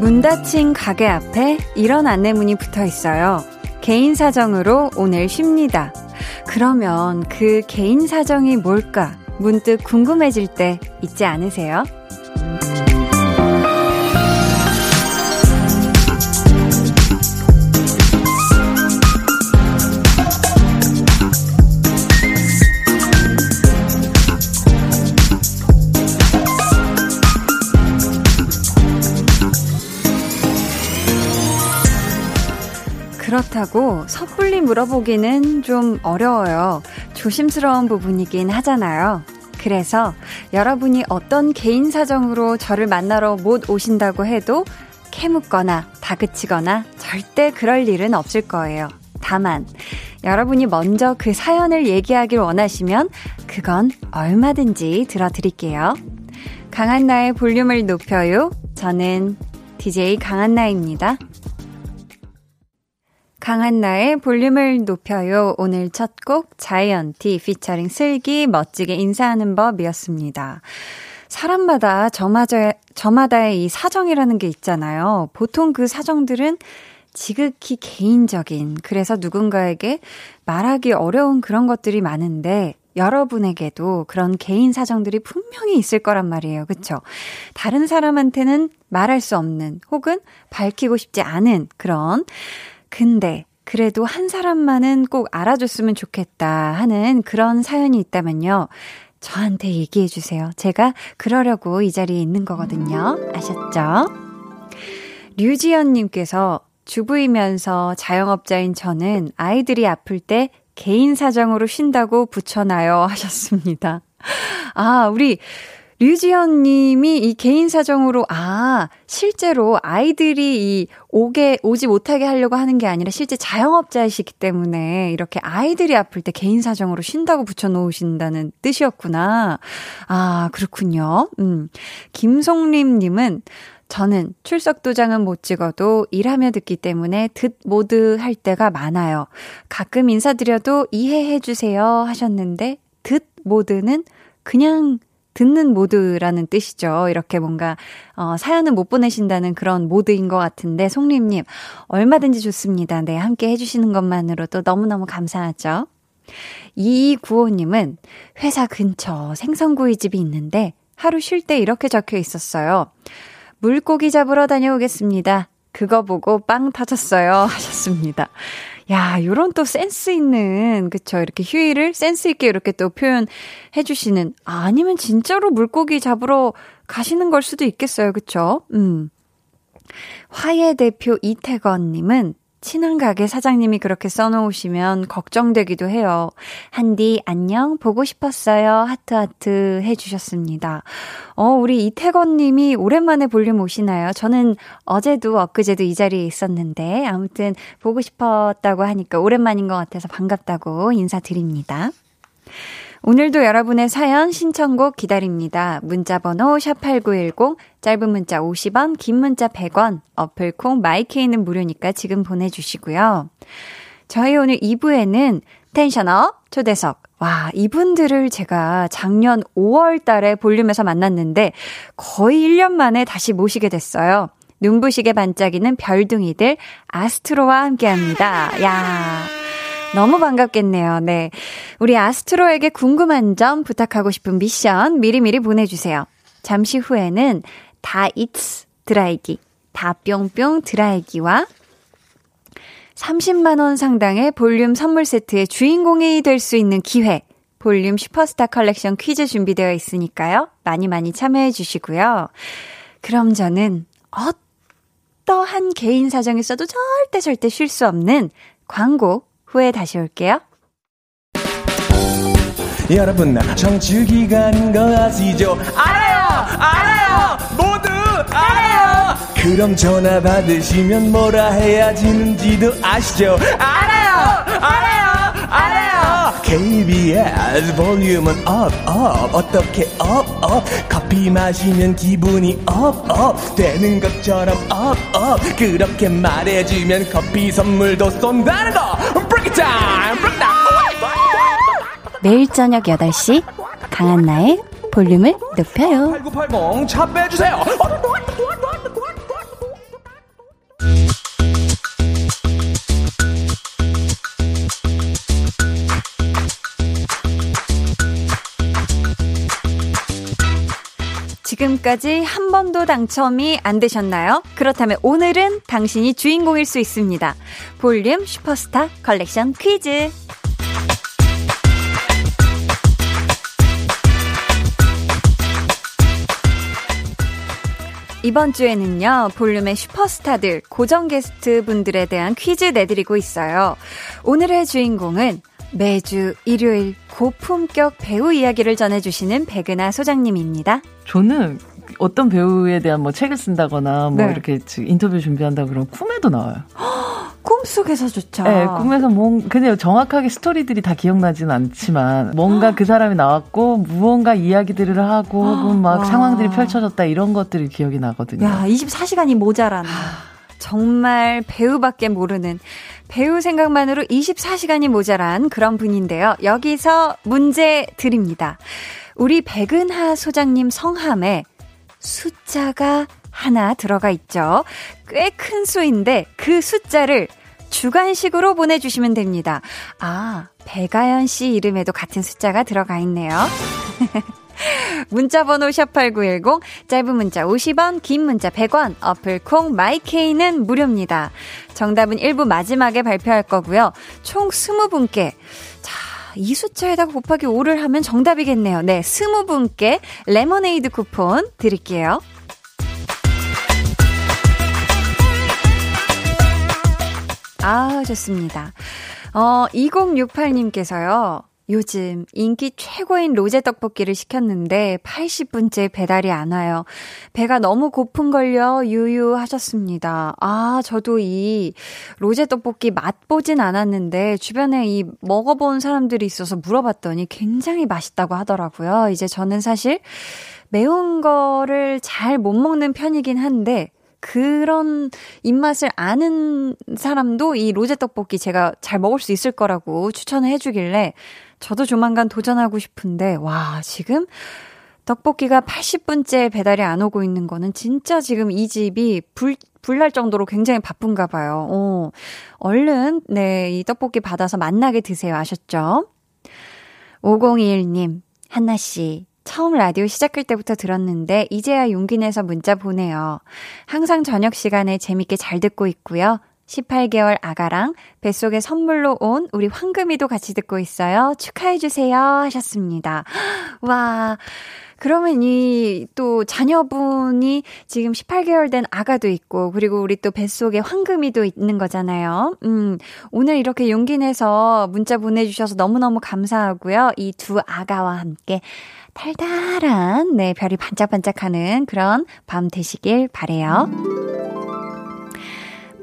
문 닫힌 가게 앞에 이런 안내문이 붙어 있어요. 개인 사정으로 오늘 쉽니다. 그러면 그 개인 사정이 뭘까? 문득 궁금해질 때 있지 않으세요? 그렇다고 섣불리 물어보기는 좀 어려워요. 조심스러운 부분이긴 하잖아요. 그래서 여러분이 어떤 개인 사정으로 저를 만나러 못 오신다고 해도 캐묻거나 다그치거나 절대 그럴 일은 없을 거예요. 다만, 여러분이 먼저 그 사연을 얘기하길 원하시면 그건 얼마든지 들어드릴게요. 강한나의 볼륨을 높여요. 저는 DJ 강한나입니다. 강한나의 볼륨을 높여요. 오늘 첫 곡 자이언티 피처링 슬기 멋지게 인사하는 법이었습니다. 사람마다 저마저, 저마다의 이 사정이라는 게 있잖아요. 보통 그 사정들은 지극히 개인적인, 그래서 누군가에게 말하기 어려운 그런 것들이 많은데, 여러분에게도 그런 개인 사정들이 분명히 있을 거란 말이에요. 그쵸? 다른 사람한테는 말할 수 없는, 혹은 밝히고 싶지 않은 그런 근데 그래도 한 사람만은 꼭 알아줬으면 좋겠다 하는 그런 사연이 있다면요. 저한테 얘기해 주세요. 제가 그러려고 이 자리에 있는 거거든요. 아셨죠? 류지연님께서 주부이면서 자영업자인 저는 아이들이 아플 때 개인 사정으로 쉰다고 붙여놔요 하셨습니다. 아, 우리 류지연 님이 이 개인 사정으로, 아, 실제로 아이들이 이 오게, 오지 못하게 하려고 하는 게 아니라 실제 자영업자이시기 때문에 이렇게 아이들이 아플 때 개인 사정으로 쉰다고 붙여놓으신다는 뜻이었구나. 아, 그렇군요. 음. 김송림 님은 저는 출석 도장은 못 찍어도 일하며 듣기 때문에 듣 모드 할 때가 많아요. 가끔 인사드려도 이해해 주세요 하셨는데 듣 모드는 그냥 듣는 모드라는 뜻이죠. 이렇게 뭔가, 어, 사연은 못 보내신다는 그런 모드인 것 같은데, 송림님, 얼마든지 좋습니다. 네, 함께 해주시는 것만으로도 너무너무 감사하죠. 2295님은 회사 근처 생선구이집이 있는데, 하루 쉴 때 이렇게 적혀 있었어요. 물고기 잡으러 다녀오겠습니다. 그거 보고 빵 터졌어요. 하셨습니다. 야, 요런 또 센스 있는, 그쵸. 이렇게 휴일을 센스 있게 이렇게 또 표현해 주시는, 아, 아니면 진짜로 물고기 잡으러 가시는 걸 수도 있겠어요. 그쵸. 음. 화예 대표 이태건님은 친한 가게 사장님이 그렇게 써놓으시면 걱정되기도 해요. 한디, 안녕, 보고 싶었어요. 하트하트 해주셨습니다. 어, 우리 이태건 님이 오랜만에 볼륨 오시나요? 저는 어제도 엊그제도 이 자리에 있었는데, 아무튼 보고 싶었다고 하니까 오랜만인 것 같아서 반갑다고 인사드립니다. 오늘도 여러분의 사연 신청곡 기다립니다. 문자 번호 샵8910, 짧은 문자 50원, 긴 문자 100원, 어플 콩 마이케이는 무료니까 지금 보내 주시고요. 저희 오늘 2부에는 텐션업 초대석. 와, 이분들을 제가 작년 5월 달에 볼륨에서 만났는데 거의 1년 만에 다시 모시게 됐어요. 눈부시게 반짝이는 별둥이들 아스트로와 함께 합니다. 야. 너무 반갑겠네요. 네. 우리 아스트로에게 궁금한 점 부탁하고 싶은 미션 미리미리 보내주세요. 잠시 후에는 다이슨 드라이기, 다 뿅뿅 드라이기와 30만원 상당의 볼륨 선물 세트의 주인공이 될 수 있는 기회, 볼륨 슈퍼스타 컬렉션 퀴즈 준비되어 있으니까요. 많이 많이 참여해 주시고요. 그럼 저는 어떠한 개인 사정이 있어도 절대 절대 쉴 수 없는 광고 후에 다시 올게요. 여러분, 청취 기간인 거 아시죠? 알아요! 알아요! 모두 알아요! 그럼 전화 받으시면 뭐라 해야 되는지도 아시죠? 알아요! 알아요! 알아요! KBS 볼륨은 up, up, 어떻게 up, up, 커피 커피 마시면 기분이 up up 되는 것처럼 up up 그렇게 말해주면 커피 선물도 쏜다는 거 매일 저녁 8시 강한나의 볼륨을 높여요 8980차 빼주세요 지금까지 한 번도 당첨이 안 되셨나요? 그렇다면 오늘은 당신이 주인공일 수 있습니다. 볼륨 슈퍼스타 컬렉션 퀴즈. 이번 주에는요, 볼륨의 슈퍼스타들, 고정 게스트 분들에 대한 퀴즈 내드리고 있어요. 오늘의 주인공은 매주 일요일 고품격 배우 이야기를 전해주시는 백은하 소장님입니다. 저는 어떤 배우에 대한 뭐 책을 쓴다거나 뭐 네. 이렇게 인터뷰 준비한다 그러면 꿈에도 나와요. 꿈속에서조차. 네, 꿈에서 뭔 근데 정확하게 스토리들이 다 기억나지는 않지만 뭔가 그 사람이 나왔고 무언가 이야기들을 하고 혹은 막 와. 상황들이 펼쳐졌다 이런 것들이 기억이 나거든요. 야, 24시간이 모자라나. 정말 배우밖에 모르는 배우 생각만으로 24시간이 모자란 그런 분인데요. 여기서 문제 드립니다. 우리 백은하 소장님 성함에 숫자가 하나 들어가 있죠. 꽤 큰 수인데 그 숫자를 주간식으로 보내주시면 됩니다. 아, 배가연 씨 이름에도 같은 숫자가 들어가 있네요. 문자번호 샵8910, 짧은 문자 50원, 긴 문자 100원, 어플 콩, 마이케이는 무료입니다. 정답은 1부 마지막에 발표할 거고요. 총 20분께, 자, 이 숫자에다가 곱하기 5를 하면 정답이겠네요. 네, 20분께 레모네이드 쿠폰 드릴게요. 아, 좋습니다. 어, 2068님께서요. 요즘 인기 최고인 로제 떡볶이를 시켰는데 80분째 배달이 안 와요. 배가 너무 고픈 걸요. 유유 하셨습니다. 아, 저도 이 로제 떡볶이 맛보진 않았는데 주변에 이 먹어본 사람들이 있어서 물어봤더니 굉장히 맛있다고 하더라고요. 이제 저는 사실 매운 거를 잘 못 먹는 편이긴 한데 그런 입맛을 아는 사람도 이 로제 떡볶이 제가 잘 먹을 수 있을 거라고 추천을 해주길래 저도 조만간 도전하고 싶은데, 와, 지금 떡볶이가 80분째 배달이 안 오고 있는 거는 진짜 지금 이 집이 불, 불날 정도로 굉장히 바쁜가 봐요. 어, 얼른, 네, 이 떡볶이 받아서 만나게 드세요. 아셨죠? 5021님, 한나씨. 처음 라디오 시작할 때부터 들었는데 이제야 용기 내서 문자 보내요. 항상 저녁 시간에 재밌게 잘 듣고 있고요. 18개월 아가랑 뱃속에 선물로 온 우리 황금이도 같이 듣고 있어요. 축하해주세요. 하셨습니다. 와. 그러면 이 또 자녀분이 지금 18개월 된 아가도 있고 그리고 우리 또 뱃속에 황금이도 있는 거잖아요. 음. 오늘 이렇게 용기 내서 문자 보내주셔서 너무너무 감사하고요. 이 두 아가와 함께 달달한 네 별이 반짝반짝 하는 그런 밤 되시길 바래요.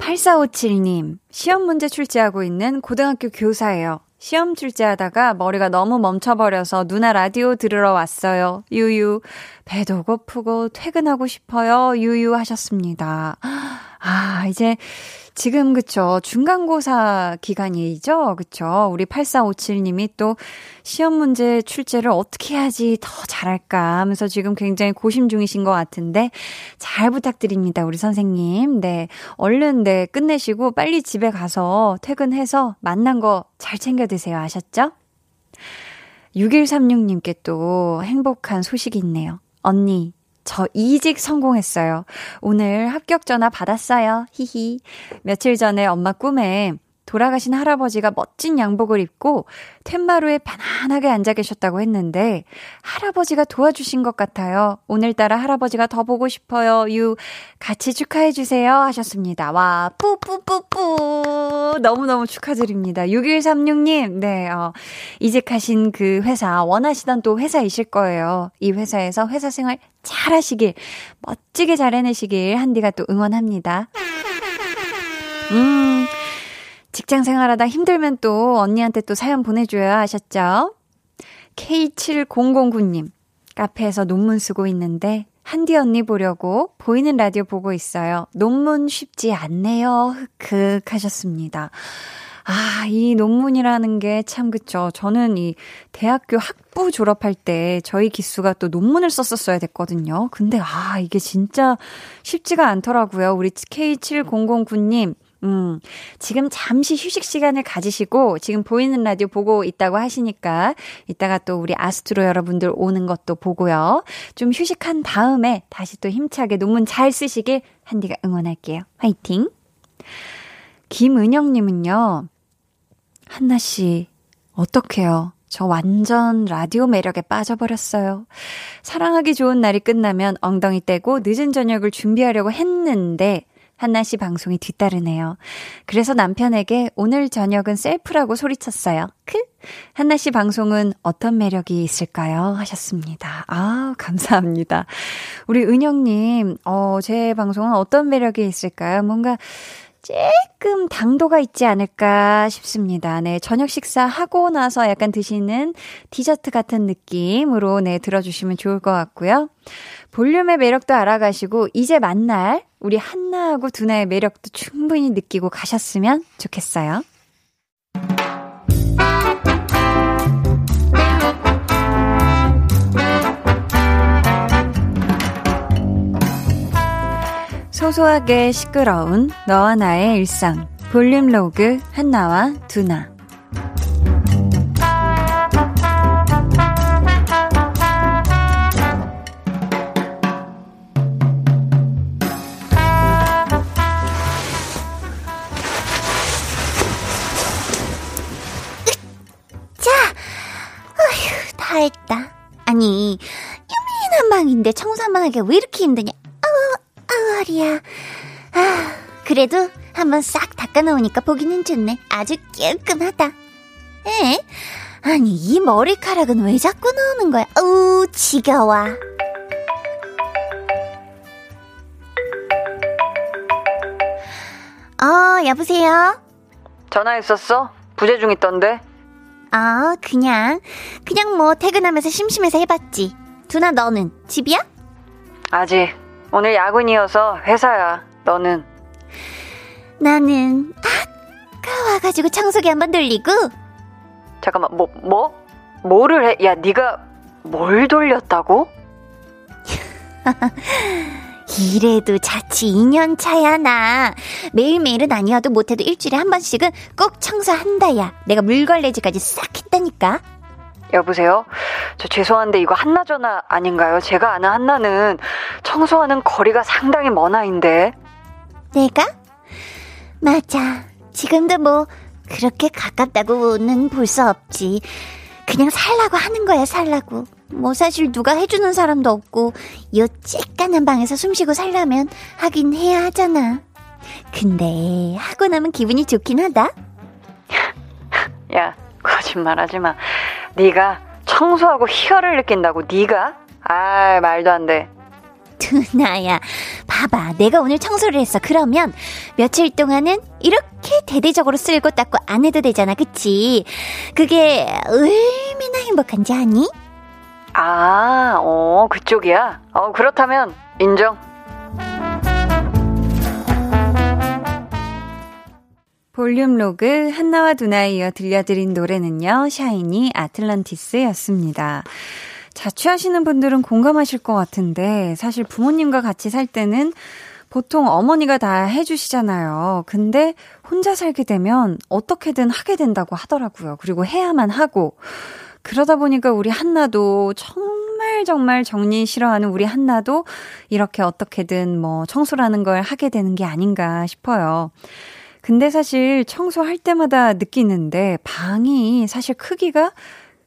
8457님, 시험 문제 출제하고 있는 고등학교 교사예요. 시험 출제하다가 머리가 너무 멈춰버려서 누나 라디오 들으러 왔어요. 유유. 배도 고프고 퇴근하고 싶어요. 유유 하셨습니다. 아, 이제 지금 그쵸. 중간고사 기간이죠. 그쵸. 우리 8457님이 또 시험 문제 출제를 어떻게 해야지 더 잘할까 하면서 지금 굉장히 고심 중이신 것 같은데 잘 부탁드립니다. 우리 선생님. 네. 얼른 네, 끝내시고 빨리 집에 가서 퇴근해서 만난 거 잘 챙겨 드세요. 아셨죠? 6136님께 또 행복한 소식이 있네요. 언니, 저 이직 성공했어요. 오늘 합격 전화 받았어요. 히히. 며칠 전에 엄마 꿈에 돌아가신 할아버지가 멋진 양복을 입고 텐마루에 편안하게 앉아 계셨다고 했는데 할아버지가 도와주신 것 같아요. 오늘따라 할아버지가 더 보고 싶어요. 유 같이 축하해 주세요 하셨습니다. 와 뿌뿌뿌뿌 너무너무 축하드립니다. 6136님 네 어, 이직하신 그 회사 원하시던 또 회사이실 거예요. 이 회사에서 회사 생활 잘 하시길 멋지게 잘 해내시길 한디가 또 응원합니다. 음 직장 생활하다 힘들면 또 언니한테 또 사연 보내줘야 하셨죠? K7009님. 카페에서 논문 쓰고 있는데 한디 언니 보려고 보이는 라디오 보고 있어요. 논문 쉽지 않네요. 흑흑 하셨습니다. 아, 이 논문이라는 게 참 그쵸. 저는 이 대학교 학부 졸업할 때 저희 기수가 또 논문을 썼었어야 됐거든요. 근데 아, 이게 진짜 쉽지가 않더라고요. 우리 K7009님, 음, 지금 잠시 휴식 시간을 가지시고 지금 보이는 라디오 보고 있다고 하시니까 이따가 또 우리 아스트로 여러분들 오는 것도 보고요. 좀 휴식한 다음에 다시 또 힘차게 논문 잘 쓰시길 한디가 응원할게요. 화이팅! 김은영님은요, 한나씨, 어떡해요. 저 완전 라디오 매력에 빠져버렸어요. 사랑하기 좋은 날이 끝나면 엉덩이 떼고 늦은 저녁을 준비하려고 했는데, 한나 씨 방송이 뒤따르네요. 그래서 남편에게 오늘 저녁은 셀프라고 소리쳤어요. 크? 한나 씨 방송은 어떤 매력이 있을까요? 하셨습니다. 아, 감사합니다. 우리 은영님, 어, 제 방송은 어떤 매력이 있을까요? 뭔가 조금 당도가 있지 않을까 싶습니다. 네, 저녁 식사 하고 나서 약간 드시는 디저트 같은 느낌으로 네, 들어주시면 좋을 것 같고요. 볼륨의 매력도 알아가시고 이제 만날 우리 한나하고 두나의 매력도 충분히 느끼고 가셨으면 좋겠어요. 소소하게 시끄러운 너와 나의 일상 볼륨 로그 한나와 두나 유민한 방인데 청소 한번 하기가 왜 이렇게 힘드냐? 아우, 아우, 허리야. 아, 그래도 한번 싹 닦아놓으니까 보기는 좋네. 아주 깔끔하다. 에? 아니, 이 머리카락은 왜 자꾸 나오는 거야? 어우, 지겨워. 어, 여보세요? 전화했었어? 부재 중 있던데? 아, 그냥, 그냥 뭐 퇴근하면서 심심해서 해봤지. 두나 너는 집이야? 아직. 오늘 야근이어서 회사야. 너는? 나는 아까 와가지고 청소기 한번 돌리고. 잠깐만, 뭐, 뭐? 뭐를 해? 야, 네가 뭘 돌렸다고? 이래도 자취 2년 차야 나 매일매일은 아니어도 못해도 일주일에 한 번씩은 꼭 청소한다 야 내가 물걸레질까지 싹 했다니까 여보세요? 저 죄송한데 이거 한나 전화 아닌가요? 제가 아는 한나는 청소하는 거리가 상당히 먼 아인데 내가? 맞아 지금도 뭐 그렇게 가깝다고는 볼 수 없지 그냥 살라고 하는 거야 살라고 뭐 사실 누가 해주는 사람도 없고 요 쬐깐한 방에서 숨쉬고 살려면 하긴 해야 하잖아. 근데 하고 나면 기분이 좋긴 하다. 야 거짓말하지 마. 네가 청소하고 희열을 느낀다고 네가? 아 말도 안 돼. 두나야, 봐봐. 내가 오늘 청소를 했어. 그러면 며칠 동안은 이렇게 대대적으로 쓸고 닦고 안 해도 되잖아. 그치? 그게 얼마나 행복한지 아니? 아, 어, 그쪽이야? 어, 그렇다면 인정. 볼륨 로그 한나와 두나에 이어 들려드린 노래는요, 샤이니 아틀란티스였습니다. 자취하시는 분들은 공감하실 것 같은데, 사실 부모님과 같이 살 때는 보통 어머니가 다 해주시잖아요. 근데 혼자 살게 되면 어떻게든 하게 된다고 하더라고요. 그리고 해야만 하고. 그러다 보니까 우리 한나도 정말 정말 정리 싫어하는 우리 한나도 이렇게 어떻게든 뭐 청소라는 걸 하게 되는 게 아닌가 싶어요. 근데 사실 청소할 때마다 느끼는데 방이 사실 크기가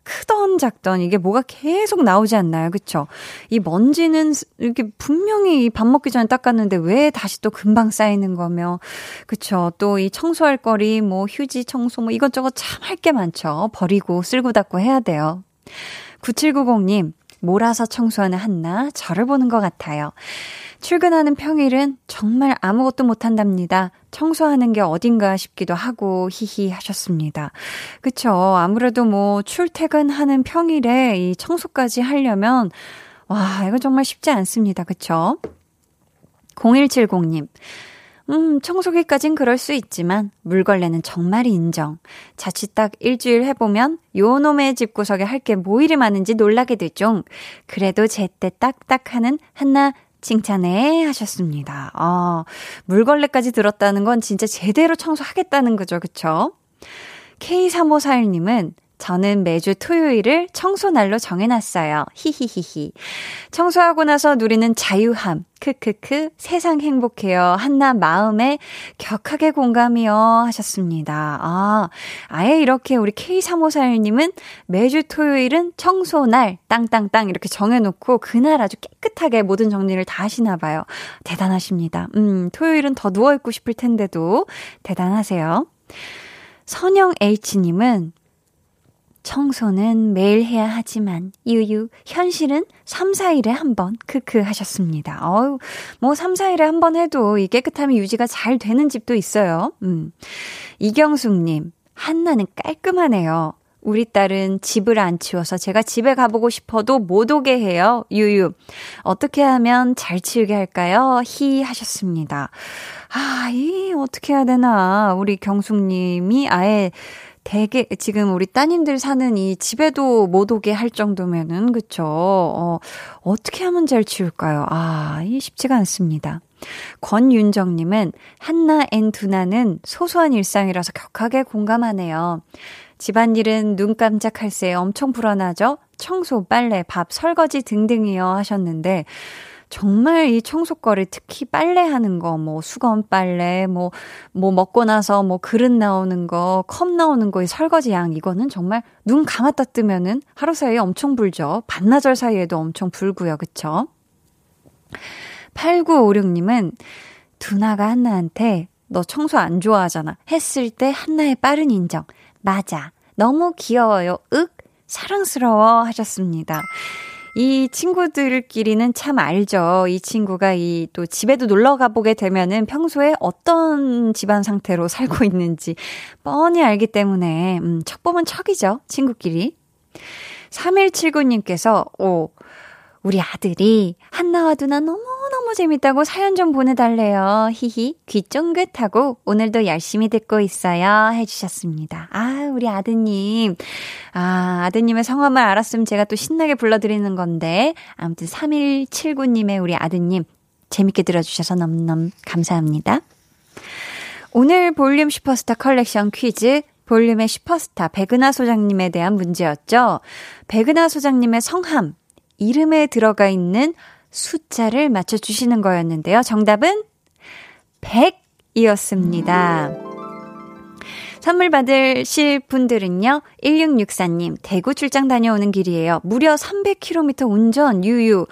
크던 작던 이게 뭐가 계속 나오지 않나요? 그쵸? 이 먼지는 이렇게 분명히 밥 먹기 전에 닦았는데 왜 다시 또 금방 쌓이는 거며. 그쵸? 또 이 청소할 거리, 뭐 휴지 청소 뭐 이것저것 참 할 게 많죠. 버리고 쓸고 닦고 해야 돼요. 9790님, 몰아서 청소하는 한나, 저를 보는 것 같아요. 출근하는 평일은 정말 아무것도 못한답니다. 청소하는 게 어딘가 싶기도 하고 히히 하셨습니다. 그쵸. 아무래도 뭐 출퇴근하는 평일에 이 청소까지 하려면 와, 이거 정말 쉽지 않습니다. 그쵸? 0170님. 음, 청소기까진 그럴 수 있지만 물걸레는 정말 인정. 자칫 딱 일주일 해보면 요 놈의 집구석에 할 게 뭐 이리 많은지 놀라게 되죠. 그래도 제때 딱딱하는 한나 칭찬해 하셨습니다. 아, 물걸레까지 들었다는 건 진짜 제대로 청소하겠다는 거죠. 그쵸? K3541님은 저는 매주 토요일을 청소날로 정해놨어요. 히히히히. 청소하고 나서 누리는 자유함. 크크크. 세상 행복해요. 한나 마음에 격하게 공감이요. 하셨습니다. 아, 아예 이렇게 우리 K3541님은 매주 토요일은 청소날, 땅땅땅 이렇게 정해놓고 그날 아주 깨끗하게 모든 정리를 다 하시나 봐요. 대단하십니다. 음, 토요일은 더 누워있고 싶을 텐데도 대단하세요. 선영 H님은 청소는 매일 해야 하지만, 유유, 현실은 3, 4일에 한 번, 크크 하셨습니다. 어우, 뭐 3, 4일에 한 번 해도 이 깨끗함이 유지가 잘 되는 집도 있어요. 음. 이경숙님, 한나는 깔끔하네요. 우리 딸은 집을 안 치워서 제가 집에 가보고 싶어도 못 오게 해요. 유유. 어떻게 하면 잘 치우게 할까요? 히 하셨습니다. 아, 이 어떻게 해야 되나. 우리 경숙님이 아예 되게 지금 우리 따님들 사는 이 집에도 못 오게 할 정도면은 그쵸? 어, 어떻게 하면 잘 치울까요? 아, 이 쉽지가 않습니다. 권윤정님은 한나 and 누나는 소소한 일상이라서 격하게 공감하네요. 집안일은 눈 깜짝할 새 엄청 불어나죠? 청소, 빨래, 밥, 설거지 등등이요 하셨는데 정말 이 청소거리 특히 빨래하는 거, 뭐 수건 빨래, 뭐, 뭐 먹고 나서 뭐 그릇 나오는 거, 컵 나오는 거, 이 설거지 양, 이거는 정말 눈 감았다 뜨면은 하루 사이에 엄청 불죠. 반나절 사이에도 엄청 불고요. 그쵸? 8956님은 두나가 한나한테 너 청소 안 좋아하잖아. 했을 때 한나의 빠른 인정. 맞아. 너무 귀여워요. 윽. 사랑스러워 하셨습니다. 이 친구들끼리는 참 알죠. 이 친구가 이 또 집에도 놀러 가보게 되면은 평소에 어떤 집안 상태로 살고 있는지 뻔히 알기 때문에, 음, 척 보면 척이죠. 친구끼리. 3179님께서, 오, 우리 아들이 한나와 누나 너무너무 재밌다고 사연 좀 보내달래요. 히히. 귀 쫑긋하고 오늘도 열심히 듣고 있어요. 해주셨습니다. 아, 우리 아드님. 아, 아드님의 성함을 알았으면 제가 또 신나게 불러드리는 건데. 아무튼 3179님의 우리 아드님. 재밌게 들어주셔서 너무너무 감사합니다. 오늘 볼륨 슈퍼스타 컬렉션 퀴즈 볼륨의 슈퍼스타 백은하 소장님에 대한 문제였죠. 백은하 소장님의 성함 이름에 들어가 있는 숫자를 맞춰주시는 거였는데요. 정답은 100이었습니다. 선물 받으실 분들은요, 1664님, 대구 출장 다녀오는 길이에요. 무려 300km 운전, 유유.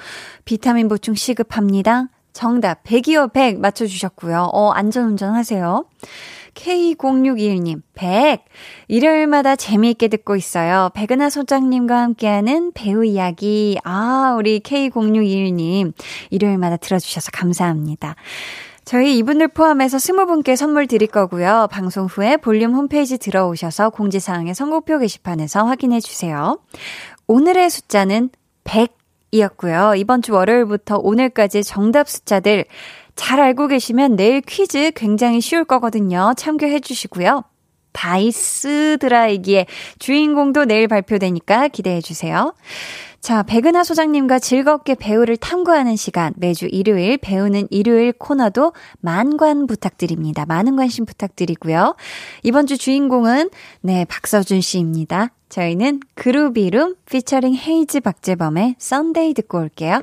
비타민 보충 시급합니다. 정답, 100이요, 100 맞춰주셨고요. 어, 안전운전 하세요. K0621님, 100. 일요일마다 재미있게 듣고 있어요. 백은하 소장님과 함께하는 배우 이야기. 아, 우리 K0621님. 일요일마다 들어주셔서 감사합니다. 저희 이분들 포함해서 스무 분께 선물 드릴 거고요. 방송 후에 볼륨 홈페이지 들어오셔서 공지사항의 선곡표 게시판에서 확인해 주세요. 오늘의 숫자는 100이었고요. 이번 주 월요일부터 오늘까지 정답 숫자들 잘 알고 계시면 내일 퀴즈 굉장히 쉬울 거거든요. 참고해 주시고요. 다이슨 드라이기의 주인공도 내일 발표되니까 기대해 주세요. 자, 백은하 소장님과 즐겁게 배우를 탐구하는 시간, 매주 일요일 배우는 일요일 코너도 만관 부탁드립니다. 많은 관심 부탁드리고요. 이번 주 주인공은, 네, 박서준 씨입니다. 저희는 그루비룸 피처링 헤이즈 박재범의 Sunday 듣고 올게요.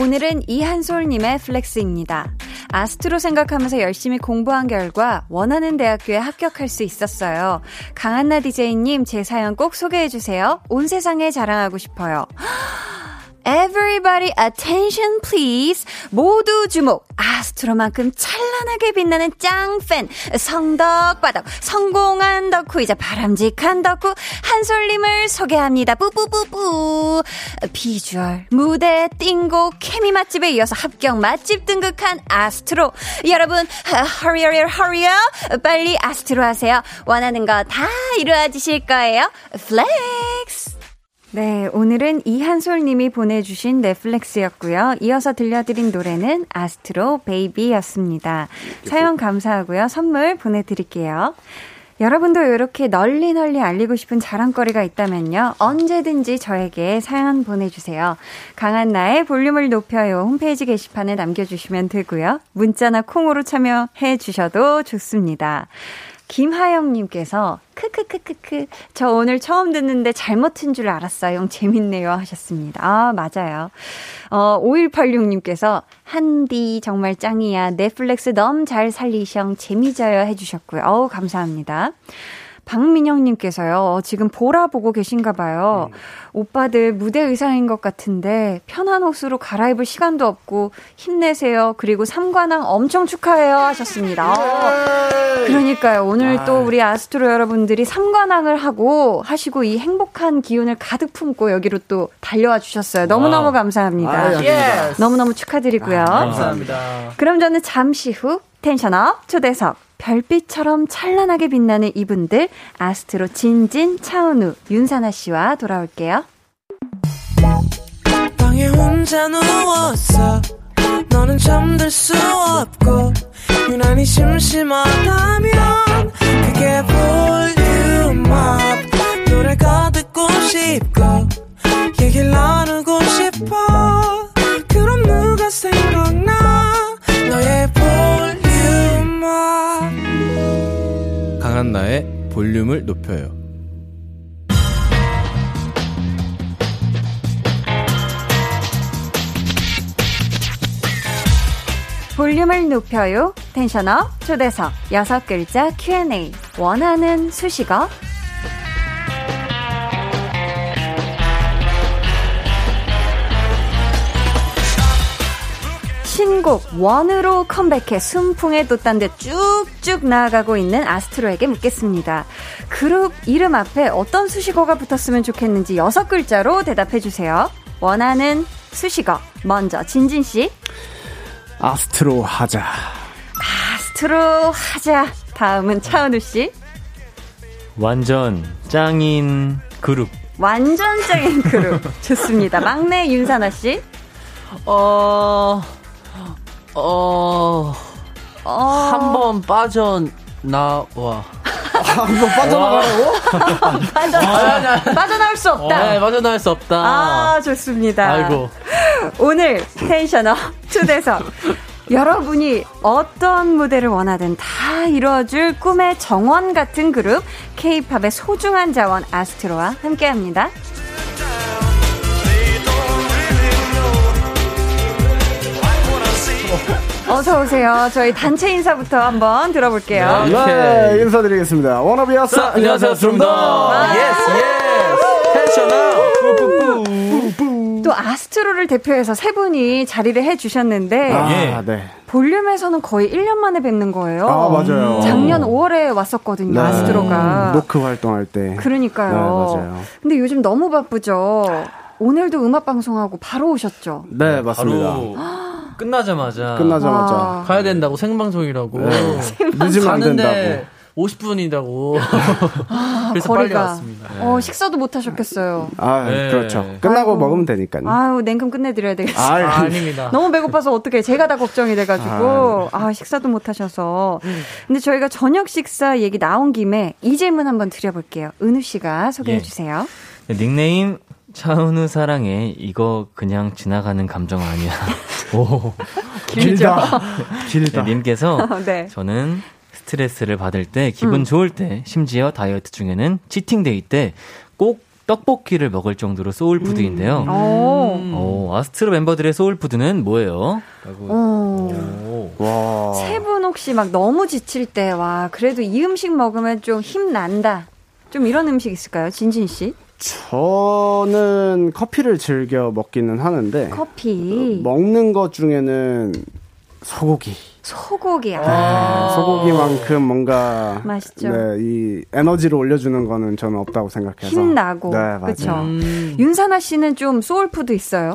오늘은 이한솔님의 flex입니다. 아스트로 생각하면서 열심히 공부한 결과 원하는 대학교에 합격할 수 있었어요. 강한나 DJ님 제 사연 꼭 소개해주세요. 온 세상에 자랑하고 싶어요. Everybody attention please. 모두 주목. 아스트로만큼 찬란하게 빛나는 짱팬. 성덕바덕. 성공한 덕후이자 바람직한 덕후. 한솔님을 소개합니다. 뿌뿌뿌뿌. 비주얼, 무대, 띵곡, 케미 맛집에 이어서 합격 맛집 등극한 아스트로. 여러분, hurry, hurry, hurry. 빨리 아스트로 하세요. 원하는 거 다 이루어지실 거예요. Flex. 네, 오늘은 이한솔 님이 보내주신 flex였고요. 이어서 들려드린 노래는 아스트로 Baby였습니다. 사연 감사하고요. 선물 보내드릴게요. 여러분도 이렇게 널리 널리 알리고 싶은 자랑거리가 있다면요. 언제든지 저에게 사연 보내주세요. 강한 나의 볼륨을 높여요. 홈페이지 게시판에 남겨주시면 되고요. 문자나 콩으로 참여해 주셔도 좋습니다. 김하영님께서 크크크크크 저 오늘 처음 듣는데 잘못 튼 줄 알았어요. 재밌네요 하셨습니다. 아 맞아요. 어 5186님께서 한디 정말 짱이야. 넷플릭스 너무 잘 살리셔 재미져요 해주셨고요. 어우 감사합니다. 박민영님께서요, 어, 지금 보라 보고 계신가 봐요. 음. 오빠들 무대 의상인 것 같은데, 편한 옷으로 갈아입을 시간도 없고, 힘내세요. 그리고 삼관왕 엄청 축하해요. 하셨습니다. 어, 그러니까요. 오늘 또 우리 아스트로 여러분들이 삼관왕을 하고, 하시고 이 행복한 기운을 가득 품고 여기로 또 달려와 주셨어요. 너무너무 감사합니다. 아, 너무너무 축하드리고요. 아, 감사합니다. 그럼 저는 잠시 후 텐션업 초대석 별빛처럼 찬란하게 빛나는 이분들 아스트로 진진, 차은우, 윤사나 씨와 돌아올게요. 방에 혼자 누웠어 강한나의 볼륨을 높여요. 볼륨을 높여요. 텐션업 초대석 여섯 글자 Q&A 원하는 수식어 신곡 원으로 컴백해 순풍에 돋단 듯 쭉쭉 나아가고 있는 아스트로에게 묻겠습니다. 그룹 이름 앞에 어떤 수식어가 붙었으면 좋겠는지 여섯 글자로 대답해 주세요. 원하는 수식어. 먼저 진진 씨. 아스트로 하자. 아스트로 하자. 다음은 차은우 씨. 완전 짱인 그룹. 완전 짱인 그룹. 좋습니다. 막내 윤사나 씨. 어, 어, 어... 한 번 빠져나와. 한번 빠져나가라고? 빠져나, 빠져나올 수 없다. 네, 빠져나올 수 없다. 아, 좋습니다. 아이고. 오늘 텐션업 초대석. 여러분이 어떤 무대를 원하든 다 이루어줄 꿈의 정원 같은 그룹, K-팝의 소중한 자원 아스트로와 함께 합니다. 어서 오세요. 저희 단체 인사부터 한번 들어볼게요. 네, 네 인사드리겠습니다. 워너비아스. 안녕하세요, 스룸더. Yes, yes. Tension up. 또 아스트로를 대표해서 세 분이 자리를 해주셨는데 아, 예. 네. 볼륨에서는 거의 1년 만에 뵙는 거예요. 아, 맞아요. 작년 5월에 왔었거든요, 네. 아스트로가. Knock 활동할 때. 그러니까요. 네, 맞아요. 근데 요즘 너무 바쁘죠. 오늘도 음악 방송하고 바로 오셨죠? 네, 맞습니다. 바로 끝나자마자 끝나자마자 아. 가야 된다고 생방송이라고 네. 늦으면 안 된다고 50분이라고 아, 그래서 거리가. 빨리 왔습니다. 어, 식사도 못 하셨겠어요. 아, 네. 그렇죠. 끝나고 아이고. 먹으면 되니까요. 아유, 냉큼 끝내드려야 되겠어요. 아, 아닙니다. 너무 배고파서 어떻게 제가 다 걱정이 돼가지고 아 식사도 못 하셔서 근데 저희가 저녁 식사 얘기 나온 김에 이 질문 한번 드려볼게요 은우 씨가 소개해 예. 주세요 네, 닉네임 차은우 사랑해 이거 그냥 지나가는 감정 아니야. 오 길죠. 길다. 네, 님께서 네. 저는 스트레스를 받을 때, 기분 음. 좋을 때, 심지어 다이어트 중에는 cheating day 때 꼭 떡볶이를 먹을 정도로 soul food인데요. 음. 오. 오, 아스트로 멤버들의 soul food는 뭐예요? 오. 와. 세 분 혹시 막 너무 지칠 때, 와, 그래도 이 음식 먹으면 좀 힘난다. 좀 이런 음식 있을까요? 진진 씨? 저는 커피를 즐겨 먹기는 하는데 커피. 먹는 것 중에는 소고기. 소고기. 아. 네, 소고기만큼 뭔가 맛있죠. 네, 이 에너지를 올려주는 거는 저는 없다고 생각해서 힘 나고. 네, 맞아요. 그쵸. 음. 윤산하 씨는 좀 soul food 있어요?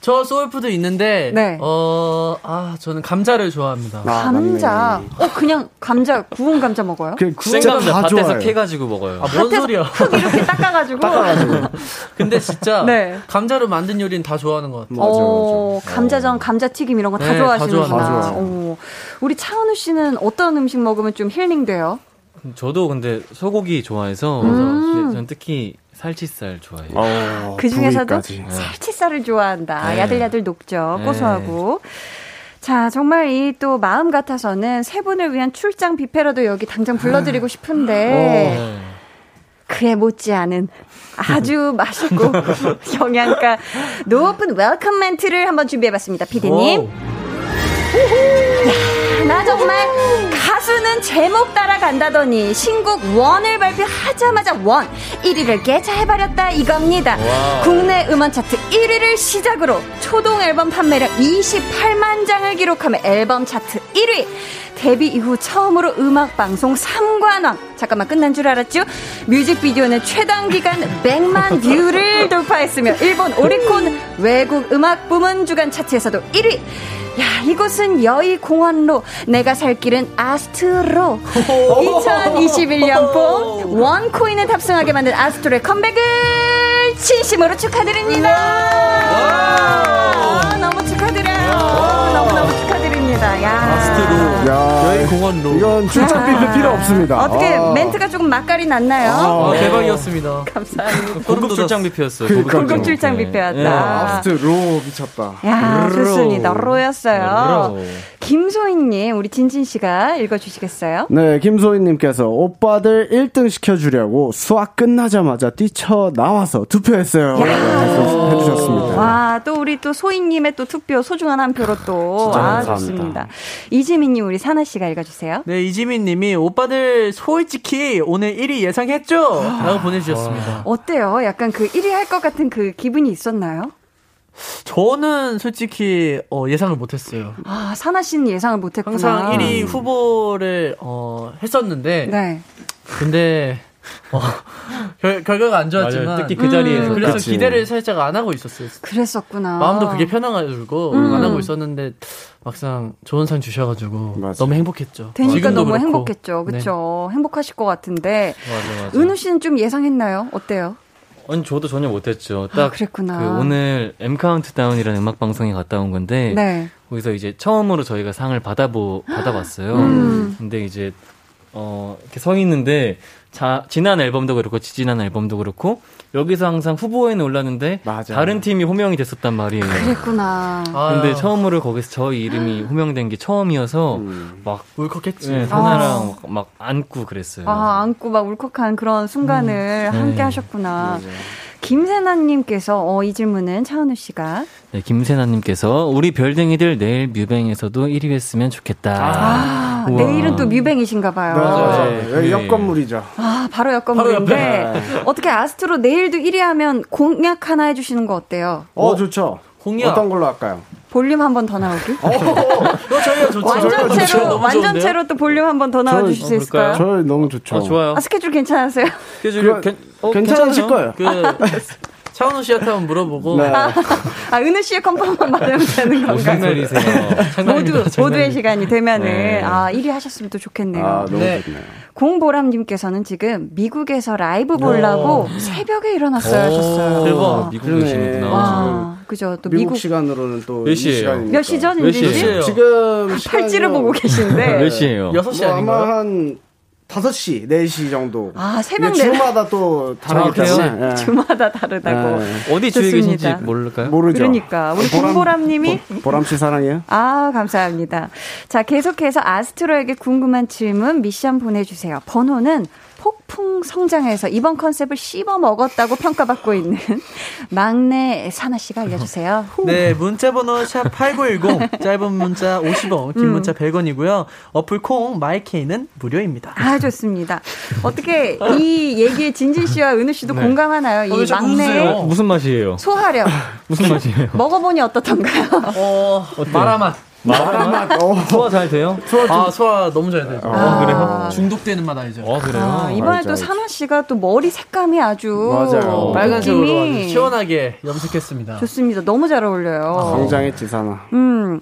저 soul food 있는데 네. 어, 아, 저는 감자를 좋아합니다. 아, 감자. 어, 그냥 감자, 구운 감자 먹어요? 그 진짜 생감자 다 밭에서 좋아요. 캐 가지고 먹어요. 아, 뭔 소리야. 흙 이렇게 닦아 가지고. 근데 진짜 네. 감자로 만든 요리는 다 좋아하는 것 같아요. 맞아, 어, 감자전, 감자튀김 이런 거다 네, 다 좋아하시는구나. 어. 우리 차은우 씨는 어떤 음식 먹으면 좀 힐링돼요? 저도 근데 소고기 좋아해서, 음. 전 특히 살치살 좋아해요. 어, 그 중에서도 부위까지. 살치살을 좋아한다. 네. 야들야들 녹죠. 네. 고소하고. 자, 정말 이 또 마음 같아서는 세 분을 위한 출장 뷔페라도 여기 당장 불러드리고 싶은데, 네. 그에 못지않은 아주 맛있고 영양가 높은 welcome 멘트를 한번 준비해봤습니다. 피디님. 야, 나 정말 가수는 제목 따라간다더니 신곡 ONE을 발표하자마자 ONE 1위를 꿰차버렸다 이겁니다. 국내 음원 차트 1위를 시작으로 초동 앨범 판매량 28만 장을 기록하며 앨범 차트 1위. 데뷔 이후 처음으로 음악 방송 3관왕. 잠깐만 끝난 줄 알았죠? 뮤직비디오는 최단 기간 100만 view를 돌파했으며 일본 오리콘 외국 음악 부문 주간 차트에서도 1위. 야, 이곳은 여의 공원로 내가 살 길은 아스트로 2021년 봄 ONE coin을 탑승하게 만든 아스트로의 컴백을 진심으로 축하드립니다. 아, 너무 축하드려요. 너무너무 축하드립니다. 야. 아스트로. 야, 여의 공원로. 이건 출장 뷔페 필요 없습니다. 어떻게 아. 멘트가 조금 맛깔이 났나요? 아, 아, 대박이었습니다. 감사합니다. 고급 출장 뷔페였어요. 그러니까요. 고급 출장 뷔페였다. 네. 아스트 로 미쳤다. 야, 로. 좋습니다. 로였어요. 로. 김소희님, 우리 진진 씨가 읽어주시겠어요? 네, 김소희님께서 오빠들 1등 시켜주려고 수학 끝나자마자 뛰쳐 나와서 투표했어요. 야. 라고 해주셨습니다. 와, 또 우리 또 소희님의 또 투표, 소중한 한 표로 또. 진짜 아, 감사합니다. 좋습니다. 이지민님, 우리 사나 씨가 읽어주세요. 네, 이지민 님이 오빠들 솔직히 오늘 1위 예상했죠? 라고 보내주셨습니다. 어때요? 약간 그 1위 할 것 같은 그 기분이 있었나요? 저는 솔직히 어, 예상을 못했어요. 아, 사나 씨는 예상을 못했구나. 항상 1위 후보를 어, 했었는데 네. 근데 어, 결, 결과가 안 좋았지만 맞아요. 특히 그 자리에서. 그래서 그치. 기대를 살짝 안 하고 있었어요. 그랬었구나. 마음도 그게 편해가지고 음. 안 하고 있었는데 막상 좋은 상 주셔가지고 맞아요. 너무 행복했죠. 되니까 너무 그렇고. 행복했죠. 그쵸. 행복하실 것 같은데. 맞아, 맞아. 은우 씨는 좀 예상했나요? 어때요? 아니, 저도 전혀 못했죠. 딱. 아, 그랬구나. 그 오늘 M 카운트다운이라는 음악 방송에 갔다 온 건데. 네. 거기서 이제 처음으로 저희가 상을 받아보, 받아봤어요. 음. 근데 이제, 어, 이렇게 서 있는데, 자, 지난 앨범도 그렇고, 지지난 앨범도 그렇고, 여기서 항상 후보에는 올랐는데, 맞아요. 다른 팀이 호명이 됐었단 말이에요. 그랬구나. 아, 근데 처음으로 거기서 저희 이름이 호명된 게 처음이어서, 음. 막, 울컥했지. 네, 사나랑 막, 막 안고 그랬어요. 아, 안고 막 울컥한 그런 순간을 함께 네. 하셨구나. 김세나님께서, 어, 이 질문은 차은우 씨가. 네, 김세나님께서, 우리 별댕이들 내일 뮤뱅에서도 1위 했으면 좋겠다. 아, 우와. 내일은 또 뮤뱅이신가 봐요. 맞아요. 네, 여기 그- 옆 건물이죠. 아, 바로 옆 건물인데, 어떻게 아스트로 내일도 1위 하면 공약 하나 해주시는 거 어때요? 어, 좋죠. 공약. 어떤 걸로 할까요? 볼륨 한 번 더 나오기? 어, 저희가 좋죠. 완전체로, 완전체로 또 볼륨 한 번 더 나와 주실 수 어, 있을까요? 그럴까요? 저 너무 좋죠. 아, 좋아요. 아, 스케줄 괜찮으세요? 스케줄 그거 괜, 어, 괜찮으실 괜찮아요. 거예요. 그 차은우 씨한테 한번 물어보고 네. 아, 은우 씨의 confirm만 받으면 되는 건가요? 소리세요? 모두, 모두의 시간이 되면은, 네. 아, 1위 하셨으면 또 좋겠네요. 아, 너무 네. 좋네요. 공보람님께서는 지금 미국에서 라이브 보려고 새벽에 일어났어요 하셨어요. 대박. 미국에 그러네. 계시는구나. 와, 그죠. 또 미국, 미국, 시간으로는 또몇이 시예요? 몇 시죠, 몇? 시예요? 지금 팔찌를 보고 계신데. 몇 시에요? 6시 뭐 아닌가요? 아마 한 5시, 4시 정도. 아, 새벽 네- 주마다 또 다르기 아? 때문에. 예. 주마다 다르다고. 네. 어디 주에. 계신지 모를까요? 모르죠. 그러니까 우리 보람- 김보람 님이 보- 보람 씨 사랑해요. 아, 감사합니다. 자, 계속해서 아스트로에게 궁금한 질문 미션 보내주세요. 번호는 폭풍 성장해서 이번 컨셉을 씹어 먹었다고 평가받고 있는 막내 사나 씨가 알려주세요. 네, 문자번호 샵 8910, 짧은 문자 50원, 긴 음. 문자 100원이고요. 어플 콩, 마이케이는 무료입니다. 아, 좋습니다. 어떻게 이 얘기에 진진 씨와 은우 씨도 네. 공감하나요? 어, 왜이 자꾸 막내? 무슨 맛이에요? 소화력. 무슨 맛이에요? 먹어보니 어떻던가요? 어, 마라맛. 마라맛. 어. 소화 잘 돼요? 아, 소화 너무 잘 돼요. 아, 그래요? 중독되는 맛 알죠? 아, 그래요? 아, 이번에 알죠, 또 알죠. 사나 씨가 또 머리 색감이 아주 맞아요. 빨간색으로 아주 시원하게 염색했습니다. 좋습니다. 너무 잘 어울려요. 성장했지, 사나. 음.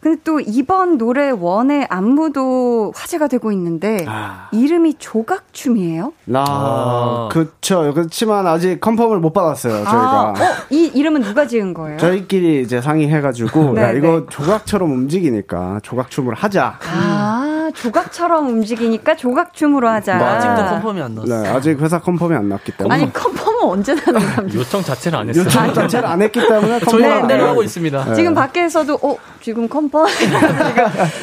근데 또 이번 노래 원의 안무도 화제가 되고 있는데 아. 이름이 조각춤이에요? 나, 아. 그쵸. 그렇지만 아직 confirm을 못 받았어요, 저희가. 아, 어, 이 이름은 누가 지은 거예요? 저희끼리 이제 상의해가지고, 네, 야, 이거 네. 조각처럼 움직이니까 조각춤을 하자. 아, 조각처럼 움직이니까 조각춤으로 하자. 뭐 아직도 confirm이 안 나왔어요. 네, 아직 회사 confirm이 안 났기 때문에. 아니 confirm은 언제 나는 겁니까? 요청 자체를 안 했어요. 요청 자체를 안 했기 때문에 저희 confirm을 맘대로 안 하고. 있습니다. 네. 지금 밖에서도 어 지금 confirm 지금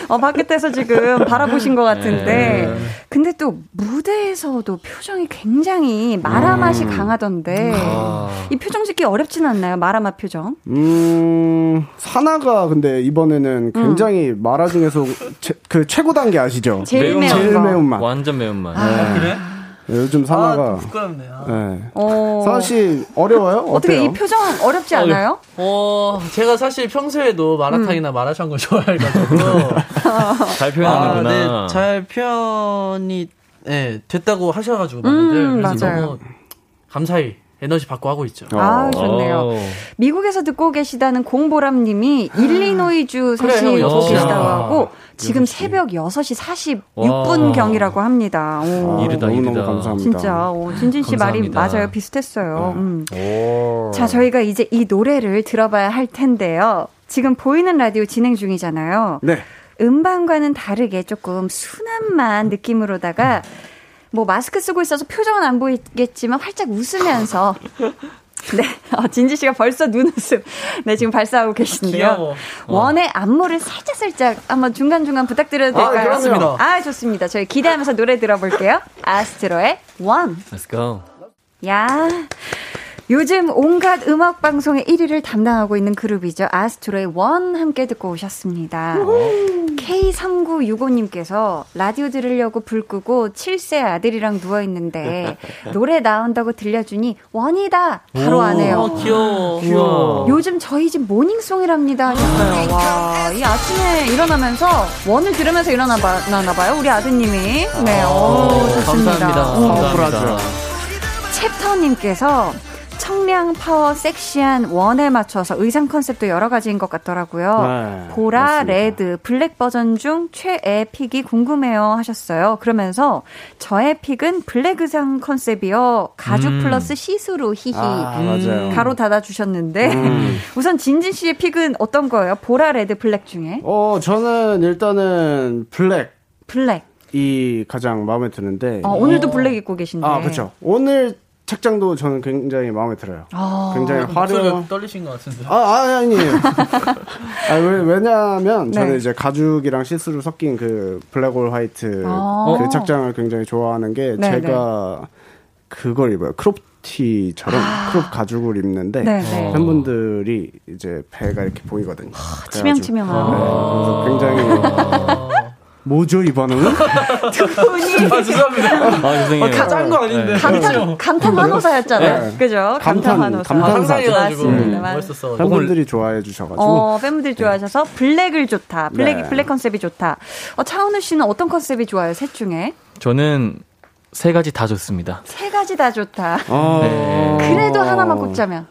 어 밖에서 지금 바라보신 것 같은데 네. 근데 또 무대에서도 표정이 굉장히 마라 맛이 강하던데 아. 이 표정 짓기 어렵진 않나요 마라맛 표정? 음, 사나가 근데 이번에는 굉장히 마라 중에서 제- 그 최고 단계 아시죠? 제일 매운맛. 매운 제일 거. 매운맛. 완전 매운맛. 그래? 네, 요즘 아, 사나가. 부끄럽네. 아. 네. 어. 사나 씨 어려워요? 어떻게? 이 표정 어렵지 않아요? 어, 제가 사실 평소에도 마라탕이나 마라샹 걸 좋아해가지고. 잘 아, 표현하는구나. 네, 잘 표현이, 네, 됐다고 하셔가지고, 많이들. 음, 그래서 맞아요. 너무 감사히 에너지 받고 하고 있죠. 아 좋네요. 어. 미국에서 듣고 계시다는 공보람 님이 일리노이주 사실 그래요, 듣고 여섯 시. 계시다고 아, 하고 지금 새벽 6시 46분 와. 경이라고 합니다. 오. 아, 이르다, 너무너무 이르다. 감사합니다. 진짜 오, 진진 씨 말이 감사합니다. 맞아요. 비슷했어요. 음. 오. 자, 저희가 이제 이 노래를 들어봐야 할 텐데요. 지금 보이는 라디오 진행 중이잖아요. 네. 음반과는 다르게 조금 순한 만 느낌으로다가 뭐 마스크 쓰고 있어서 표정은 안 보이겠지만 활짝 웃으면서 네, 어, 진지 씨가 벌써 눈웃음. 네, 지금 발사하고 계신데요. 귀여워. 원의 안무를 살짝 살짝 한번 중간 중간 부탁드려도 아, 될까요? 그럼요. 아, 좋습니다. 저희 기대하면서 노래 들어볼게요. 아스트로의 원. Let's go. 야. 요즘 온갖 음악 방송의 1위를 담당하고 있는 그룹이죠. 아스트로의 원 함께 듣고 오셨습니다. K3965님께서 라디오 들으려고 불 끄고 7세 아들이랑 누워 있는데 노래 나온다고 들려주니 ONE이다! 바로 아네요. 어, 귀여워. 귀여워. 요즘 저희 집 모닝송이랍니다 하셨어요. 와, 이 아침에 일어나면서 ONE을 들으면서 일어나나 봐요. 우리 아드님이. 네, 오, 좋습니다. 감사합니다. 오. 감사합니다. 챕터님께서 청량 파워 섹시한 ONE에 맞춰서 의상 컨셉도 여러 가지인 것 같더라고요. 네, 보라, 맞습니다. 레드, 블랙 버전 중 최애 픽이 궁금해요 하셨어요. 그러면서 저의 픽은 블랙 의상 컨셉이요. 가죽 음. 플러스 시스루 히히. 아, 맞아요. 괄호 닫아 주셨는데 음. 우선 진진 씨의 픽은 어떤 거예요? 보라, 레드, 블랙 중에 어, 저는 일단은 블랙이 블랙. 가장 마음에 드는데. 어, 오늘도 블랙 입고 계신데. 아, 그렇죠. 오늘 착장도 저는 굉장히 마음에 들어요. 아. 굉장히 목소리가 화려한. 떨리신 것 같은데. 아, 아니, 아니에요. 아, 왜, 왜냐하면 저는 네. 이제 가죽이랑 시스루 섞인 그 블랙홀 화이트 아. 그 착장을 굉장히 좋아하는 게 네, 제가 그걸 입어요. 크롭티처럼 아. 크롭 가죽을 입는데 네, 네. 팬분들이 이제 배가 이렇게 보이거든요. 그래가지고- 치명치명한. 네, 그래서 굉장히 뭐죠 이 반응은? 아, 죄송합니다. 아, 죄송해요. 아, 가짜인 거 아닌데. 감탄, 감탄 환호사였잖아요. 네. 그죠? 감탄 감탄, 환호사. 감탄사. 상상해가지고 맞습니다. 맞- 멋있었어. 팬분들이 좋아해 주셔가지고 어, 팬분들 좋아하셔서 블랙을 좋다. 블랙, 네. 블랙 컨셉이 좋다. 어, 차은우 씨는 어떤 컨셉이 좋아요? 셋 중에? 저는 세 가지 다 좋습니다. 세 가지 다 좋다. 어... 네. 그래도 하나만 꼽자면.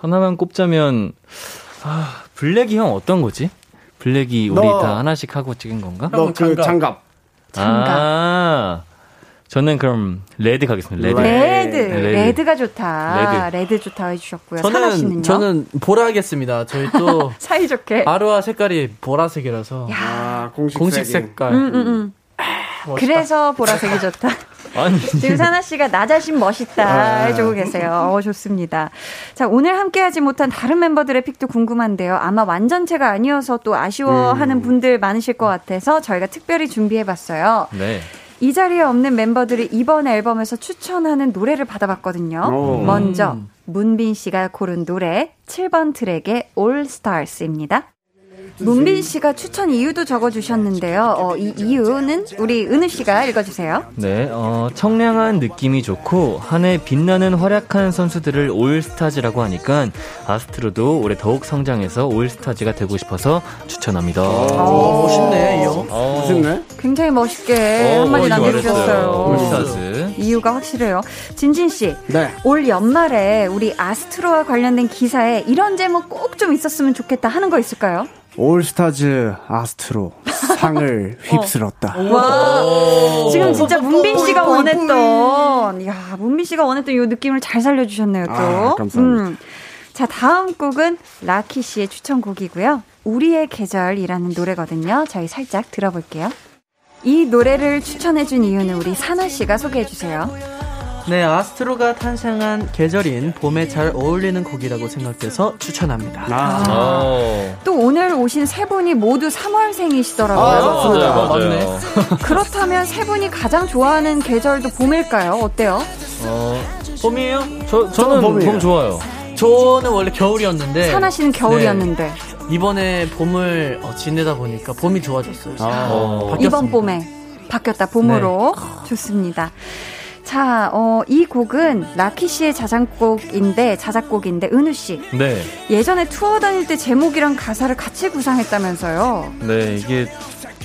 하나만 꼽자면 아, 블랙이 형 어떤 거지? 블랙이 우리 너- 다 하나씩 하고 찍은 건가? 너 그 장갑. 장갑. 장갑. 아, 저는 그럼 레드 가겠습니다. 레드. 레드. 네. 레드. 레드 가 좋다. 레드. 레드, 좋다 해주셨고요. 저는, 저는 보라 하겠습니다. 저희 또 사이좋게. 아로하 색깔이 보라색이라서 아 공식, 공식. 색깔. 음, 음, 음. 그래서 보라색이 좋다. 아니. 지금 사나 씨가 나 자신 멋있다 해주고 계세요. 어, 좋습니다. 자, 오늘 함께하지 못한 다른 멤버들의 픽도 궁금한데요. 아마 완전체가 아니어서 또 아쉬워하는 분들 많으실 것 같아서 저희가 특별히 준비해봤어요. 네. 이 자리에 없는 멤버들이 이번 앨범에서 추천하는 노래를 받아봤거든요. 오. 먼저 문빈 씨가 고른 노래 7번 트랙의 All Stars입니다. 문빈 씨가 추천 이유도 적어주셨는데요. 어, 이 이유는 우리 은우 씨가 읽어주세요. 네, 어, 청량한 느낌이 좋고 한 해 빛나는 활약한 선수들을 올스타즈라고 하니까 아스트로도 올해 더욱 성장해서 올스타즈가 되고 싶어서 추천합니다. 어, 멋있네, 이 형. 어, 멋있네. 굉장히 멋있게 어, 한마디 남겨주셨어요. 올스타즈. 이유가 확실해요. 진진 씨, 네. 올 연말에 우리 아스트로와 관련된 기사에 이런 제목 꼭 좀 있었으면 좋겠다 하는 거 있을까요? 올스타즈 아스트로 상을 휩쓸었다. 와, 지금 진짜 문빈 씨가 원했던, 야, 문빈 씨가 원했던 이 느낌을 잘 살려주셨네요, 또. 아, 감사합니다. 자, 다음 곡은 라키 씨의 추천곡이고요. 우리의 계절이라는 노래거든요. 저희 살짝 들어볼게요. 이 노래를 추천해준 이유는 우리 사나 씨가 소개해주세요. 네, 아스트로가 탄생한 계절인 봄에 잘 어울리는 곡이라고 생각돼서 추천합니다. 아, 어. 또 오늘 오신 세 분이 모두 3월생이시더라고요. 아, 맞습니다. 맞아요, 맞아요. 맞네. 그렇다면 세 분이 가장 좋아하는 계절도 봄일까요? 어때요? 어, 봄이에요? 저, 저는 봄이에요. 봄 좋아요. 저는 원래 겨울이었는데 사나 씨는 겨울이었는데 이번에 봄을 어, 지내다 보니까 봄이 좋아졌어요. 어. 이번 봄에 바뀌었다 봄으로 좋습니다. 자, 어, 이 곡은 라키 씨의 자작곡인데 자작곡인데 은우 씨 네. 예전에 투어 다닐 때 제목이랑 가사를 같이 구상했다면서요? 네, 이게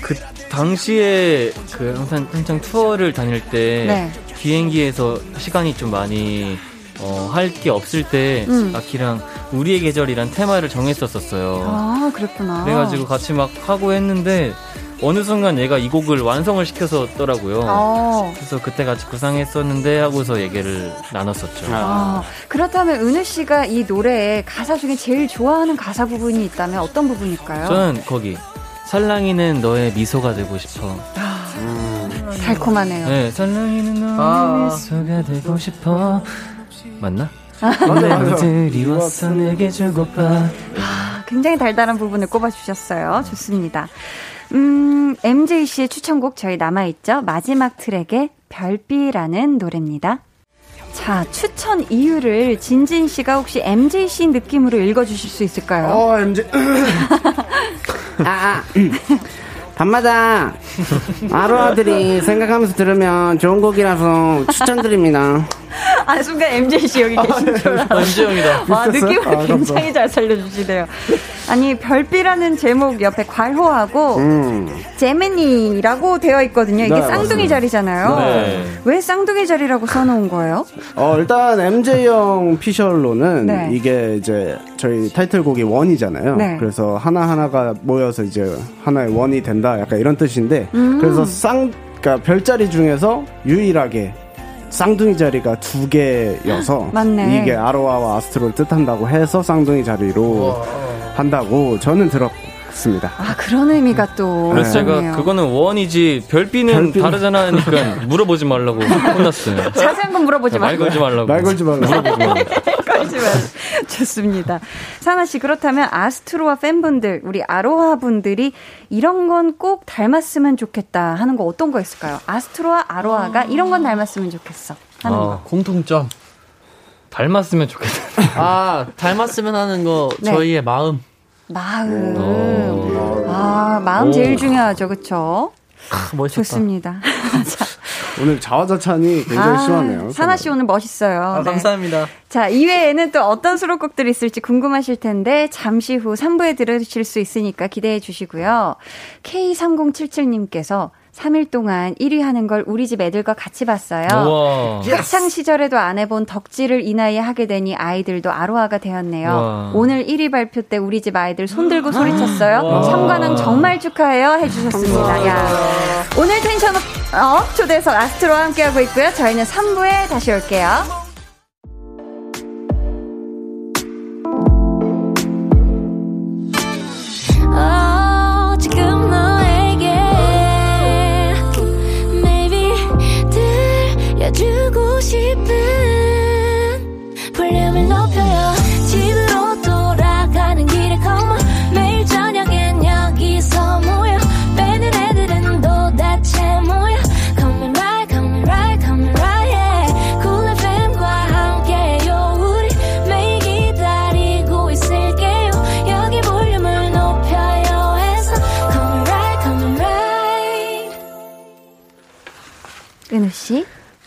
그 당시에 그 항상 한창 투어를 다닐 때 네. 비행기에서 시간이 좀 많이 어, 할 게 없을 때 음. 아키랑 우리의 계절이란 테마를 정했었었어요. 아, 그랬구나. 그래가지고 같이 막 하고 했는데 어느 순간 얘가 이 곡을 완성을 시켜서더라고요. 어. 그래서 그때 같이 구상했었는데 하고서 얘기를 나눴었죠. 아, 그렇다면 은우 씨가 이 노래에 가사 중에 제일 좋아하는 가사 부분이 있다면 어떤 부분일까요? 저는 거기 살랑이는 너의 미소가 되고 싶어. 달콤하네요. 네, 살랑이는 너의 아. 미소가 되고 싶어. 맞나? 맞아. 내들이 왔어 내게 주고파. 아, 굉장히 달달한 부분을 꼽아주셨어요. 좋습니다. 음, MJ 씨의 추천곡 저희 남아있죠? 마지막 트랙의 별비라는 노래입니다. 자, 추천 이유를 진진 씨가 혹시 MJ 씨 느낌으로 읽어주실 수 있을까요? 어, MJ. 아, 아. 밤마다 아로아들이 생각하면서 들으면 좋은 곡이라서 추천드립니다. 아, 순간 MJ 씨 여기 계신 줄 알았어요. 은지 형이다. 와? 느낌을 아, 굉장히 잘 살려주시네요. 아니, 별비라는 제목 옆에 괄호하고, 음. 제메니라고 되어 있거든요. 이게 네, 쌍둥이 맞습니다. 자리잖아요. 네. 왜 쌍둥이 자리라고 써놓은 거예요? 어, 일단 MJ형 피셜로는 네. 이게 이제 저희 타이틀곡이 원이잖아요. 네. 그래서 하나 하나가 모여서 이제 하나의 원이 된다. 약간 이런 뜻인데 음. 그래서 쌍, 그러니까 별자리 중에서 유일하게 쌍둥이 자리가 두 개여서 맞네. 이게 아로아와 아스트로를 뜻한다고 해서 쌍둥이 자리로 한다고 저는 들었습니다. 아, 그런 의미가 또. 그래서 제가 있었네요. 그거는 원이지 별비는 별비는- 다르잖아 하니까 물어보지 말라고 혼났어요. 자세한 건 물어보지 말 말고. 걸지 말라고. 말 걸지 말라. 걸지 말고. 좋습니다. 사나 씨, 그렇다면 아스트로와 팬분들, 우리 아로하 분들이 이런 건 꼭 닮았으면 좋겠다 하는 거 어떤 거 있을까요? 아스트로와 아로하가 이런 건 닮았으면 좋겠어. 하는 거. 아, 공통점. 닮았으면 좋겠다. 아, 닮았으면 하는 거 네. 저희의 마음. 마음. 오. 아, 마음 오. 제일 중요하죠. 그쵸? 아, 멋있었다. 좋습니다. 자, 오늘 자화자찬이 굉장히 아, 심하네요. 사나 씨 오늘 멋있어요. 아, 네. 감사합니다. 자, 이외에는 또 어떤 수록곡들이 있을지 궁금하실 텐데 잠시 후 3부에 들으실 수 있으니까 기대해 주시고요. K3077님께서 3일 동안 1위 하는 걸 우리 집 애들과 같이 봤어요. 우와. 학창 시절에도 안 해본 덕질을 이 나이에 하게 되니 아이들도 아로하가 되었네요. 와. 오늘 1위 발표 때 우리 집 아이들 손 들고 소리쳤어요. 참관왕 정말 축하해요 해주셨습니다. 야 오늘 텐션 업 초대석 아스트로와 함께하고 있고요. 저희는 3부에 다시 올게요.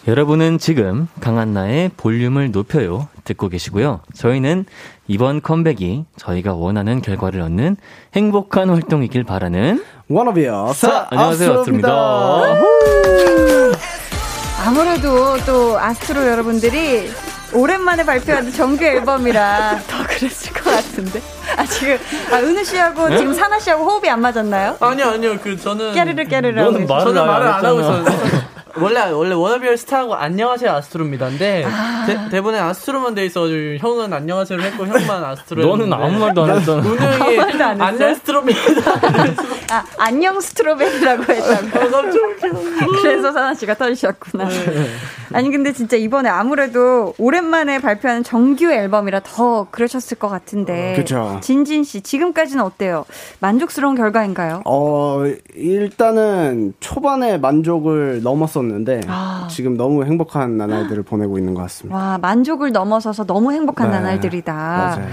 여러분은 지금 강한나의 볼륨을 높여요 듣고 계시고요. 저희는 이번 컴백이 저희가 원하는 결과를 얻는 행복한 활동이길 바라는 Wanna be your star 안녕하세요 아스트로입니다. 아무래도 또 아스트로 여러분들이 오랜만에 발표한 정규 앨범이라 더 그랬을 것 같은데. 아, 지금, 아, 은우 씨하고 네? 지금 산하 씨하고 호흡이 안 맞았나요? 아니요, 아니요. 그 저는 깨르르 깨르르 저는. 말을, 말을 안 하고. 있었는데. 원래 원래 wanna be your star하고 안녕하세요 아스트로입니다인데 아. 대, 대본에 아스트로만 돼 있어가지고 형은 안녕하세요를 했고 형만 아스트로 너는 아무 말도 안 했잖아. 안 했어요? 안녕 스트로입니다. 아, 안녕 스트로베리라고 했다고. 그래서 사나 씨가 터지셨구나. 아니, 근데 진짜 이번에 아무래도 오랜만에 발표하는 정규 앨범이라 더 그러셨을 것 같은데. 그쵸. 진진 씨, 지금까지는 어때요? 만족스러운 결과인가요? 어, 일단은 초반에 만족을 넘었었는데 아. 지금 너무 행복한 나날들을 보내고 있는 것 같습니다. 와, 만족을 넘어서서 너무 행복한 네, 나날들이다. 맞아요.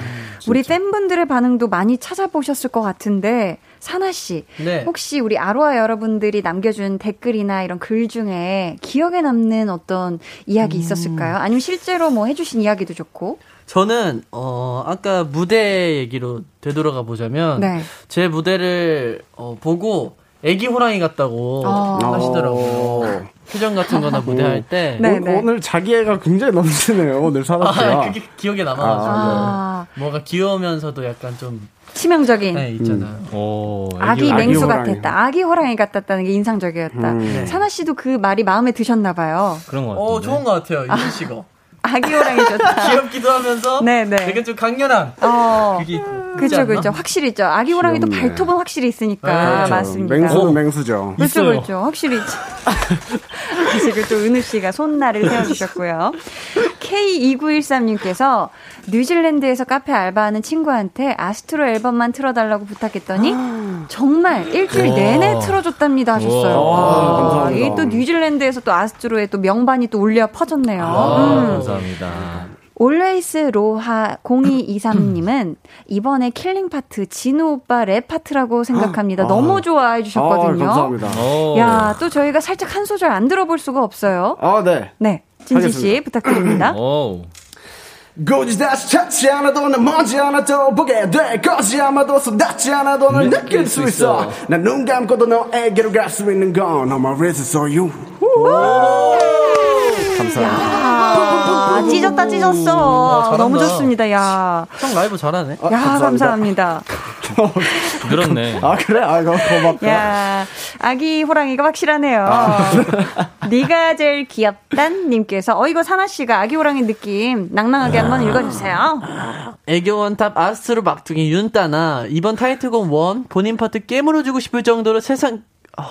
우리 팬분들의 반응도 많이 찾아보셨을 것 같은데, 사나 씨, 네. 혹시 우리 아로하 여러분들이 남겨준 댓글이나 이런 글 중에 기억에 남는 어떤 이야기 있었을까요? 아니면 실제로 뭐 해주신 이야기도 좋고. 저는 어 아까 무대 얘기로 되돌아가 보자면 네. 제 무대를 어, 보고 애기 호랑이 같다고 어. 하시더라고요. 표정 같은 거나 무대 할 때. 네, 오, 네. 오늘 자기애가 굉장히 넘치네요. 오늘 사나 씨가. 아, 그게 기억에 남아가지고. 아, 뭔가 귀여우면서도 약간 좀, 치명적인. 네, 있잖아요. 오, 아기 아기 맹수 호랑이. 같았다. 아기 호랑이 같았다는 게 인상적이었다. 음. 사나 씨도 그 말이 마음에 드셨나 봐요. 그런 거 같은데. 어, 좋은 것 같아요, 이준 씨가. 아기 호랑이 좋다. 귀엽기도 하면서. 네, 네. 되게 좀 강렬한. 어. 그게 않나? 그죠. 확실히 있죠. 아기 호랑이도. 발톱은 확실히 있으니까. 네, 아, 그렇죠. 맞습니다. 맹수는 맹수죠. 그렇죠. 그렇죠. 확실히 있죠. 지금 또 은우 씨가 손날을 세워주셨고요. K2913님께서 뉴질랜드에서 카페 알바하는 친구한테 아스트로 앨범만 틀어달라고 부탁했더니 정말 일주일 내내 틀어줬답니다 하셨어요. 와. 이게 또 뉴질랜드에서 또 아스트로의 또 명반이 또 울려 퍼졌네요. 아, 음. 감사합니다. Always 로하 0223님은 이번에 킬링 파트 진우 오빠 랩 파트라고 생각합니다. 아. 너무 좋아해 아, 주셨거든요. 감사합니다. 오. 야, 또 저희가 살짝 한 소절 안 들어볼 수가 없어요. 아, 네. 네. 진지 씨. 부탁드립니다. 오. 고지 다시 찾지 않아도 난 먼지 하나도 보게 될 것이 아마도 쏟았지 않아도 널 느낄 수 있어 난 눈 감고도 너에게로 갈 수 있는 건 All my reasons are you 감사합니다 아, 찢었다 찢었어. 잘한다. 너무 좋습니다. 야. 형 라이브 잘하네. 아, 야, 감사합니다. 늘었네. 아 그래? 아 이거 고맙다 야, 아기 호랑이가 확실하네요. 네가 제일 귀엽단 님께서 어 이거 산하 씨가 아기 호랑이 느낌 낭낭하게 한번 읽어 주세요. 애교 원탑 아스트로 막둥이 윤따나 이번 타이틀곡 ONE 본인 파트 깨물어 주고 싶을 정도로 세상 어,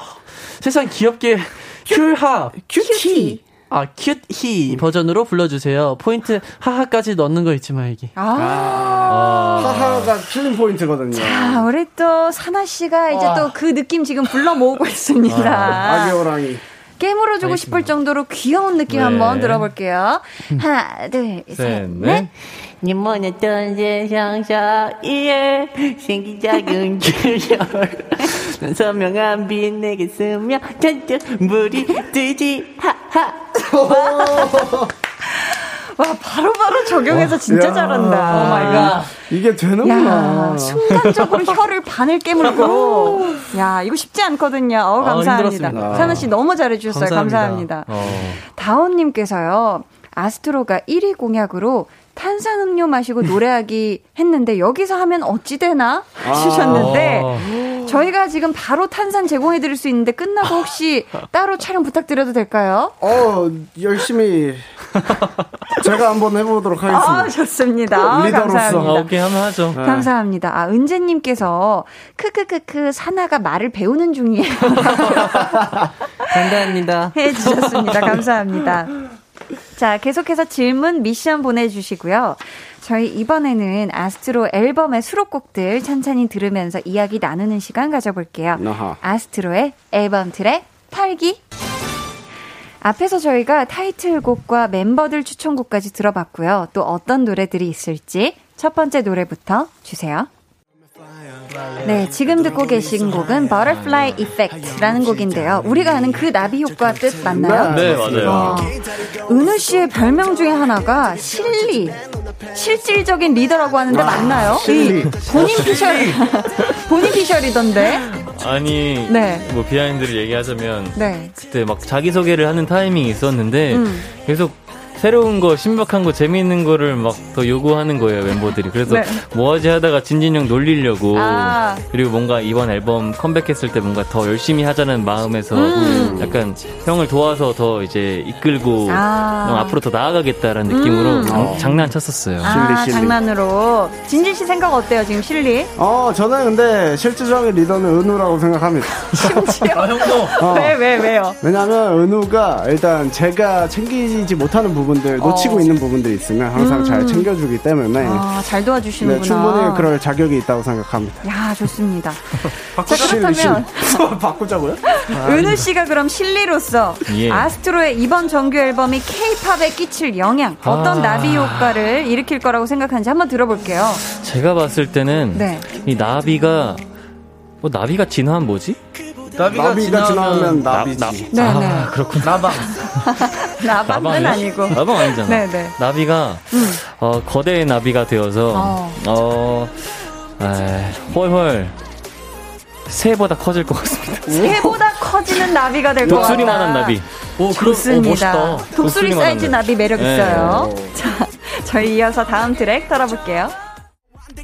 세상 귀엽게 큐하 큐티. 아 큐히 버전으로 불러주세요. 포인트 하하까지 넣는 거 잊지 말기. 아. 하하가 킬링 포인트거든요 자, 우리 또 사나 씨가 이제 와. 또그 느낌 지금 불러 모으고 있습니다. 아기 호랑이 깨물어 주고 싶을 정도로 귀여운 느낌 네. 한번 들어볼게요. 하나, 둘, 셋, 셋, 넷. 넷. 니 몰랐던 세상 사이에 생긴 작은 줄열 난 선명한 빛 내게 스며 잔뜩 물이 뜨지 하하 와, 바로 바로 적용해서 진짜 야. 잘한다. Oh my God. 이게 되는구나 야, 순간적으로 혀를 반을 깨물고. 야, 이거 쉽지 않거든요. 어우, 아, 감사합니다. 힘들었습니다. 산하 씨 너무 잘해주셨어요. 감사합니다. 감사합니다. 어. 다온님께서요, 아스트로가 1위 공약으로 탄산음료 마시고 노래하기 했는데 여기서 하면 어찌 되나 하셨는데 어. 저희가 지금 바로 탄산 제공해 드릴 수 있는데 끝나고 혹시 따로 촬영 부탁드려도 될까요? 어 열심히 제가 한번 해보도록 하겠습니다 아 좋습니다. 아, 리더로서. 아, 감사합니다. 오케이, 한번 하죠. 네. 감사합니다. 아, 은재님께서, 크크크크, 사나가 말을 배우는 중이에요. 감사합니다. 해주셨습니다. 감사합니다. 자, 계속해서 질문, 미션 보내주시고요. 저희 이번에는 아스트로 앨범의 수록곡들 찬찬히 들으면서 이야기 나누는 시간 가져볼게요. 아하. 아스트로의 앨범 트랙 탈기. 앞에서 저희가 타이틀곡과 멤버들 추천곡까지 들어봤고요. 또 어떤 노래들이 있을지 첫 번째 노래부터 주세요. 네, 지금 듣고 계신 곡은 Butterfly Effect라는 곡인데요. 우리가 아는 그 나비 효과 뜻 맞나요? 네, 맞아요. 어, 은우 씨의 별명 중에 하나가 실리. 실질적인 리더라고 하는데 맞나요? 실리. 이 본인 피셜, 본인 피셜이던데. 아니, 네. 뭐 비하인드를 얘기하자면 네. 그때 막 자기 소개를 하는 타이밍이 있었는데 음. 계속 새로운 거, 신박한 거, 재미있는 거를 막 더 요구하는 거예요, 멤버들이. 그래서 네. 뭐하지 하다가 진진 형 놀리려고. 아. 그리고 뭔가 이번 앨범 컴백했을 때 뭔가 더 열심히 하자는 마음에서 음. 약간 형을 도와서 더 이제 이끌고 아. 형 앞으로 더 나아가겠다라는 느낌으로 음. 장- 장난쳤었어요. 아, 장난으로. 진진 씨 생각 어때요, 지금 실리? 어, 저는 근데 실질적인 리더는 은우라고 생각합니다. 아, 형도. 어. 왜, 왜, 왜요? 왜냐면 은우가 일단 제가 챙기지 못하는 부분 들, 놓치고 어. 있는 부분들이 있으면 항상 음. 잘 챙겨주기 때문에 아, 잘 도와주시는구나. 네, 충분히 그럴 자격이 있다고 생각합니다. 야, 좋습니다. 자, 그렇다면 바꾸자고요? 은우 씨가 그럼 실리로서 예. 아스트로의 이번 정규 앨범이 K-팝에 끼칠 영향, 어떤 아. 나비 효과를 일으킬 거라고 생각하는지 한번 들어볼게요. 제가 봤을 때는 네. 이 나비가 뭐 나비가 진화한 뭐지? 나비가, 나비가 지나면 나- 나비지. 나- 네, 아, 네. 그렇구나. 나방. 나방은? 아니고. 나방 아니잖아. 네, 네. 나비가 음. 어, 거대의 나비가 되어서 어. 어, 에, 헐헐 새보다 커질 것 같습니다. 새보다 커지는 나비가 될 것 같다. 독수리만한 나비. 오. 멋있다. 독수리 사이즈 나비. 매력 네. 있어요. 자, 저희 이어서 다음 트랙 들어볼게요.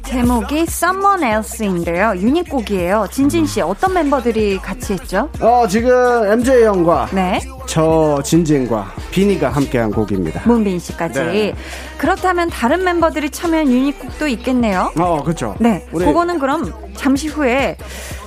제목이 Someone Else인데요. 유닛곡이에요. 진진 씨 어떤 멤버들이 같이 했죠? 어, 지금 MJ 형과 네. 저 진진과 비니가 함께한 곡입니다. 문빈 씨까지. 네. 그렇다면 다른 멤버들이 참여한 유닛곡도 있겠네요. 어, 그쵸. 네. 우리- 그거는 그럼 잠시 후에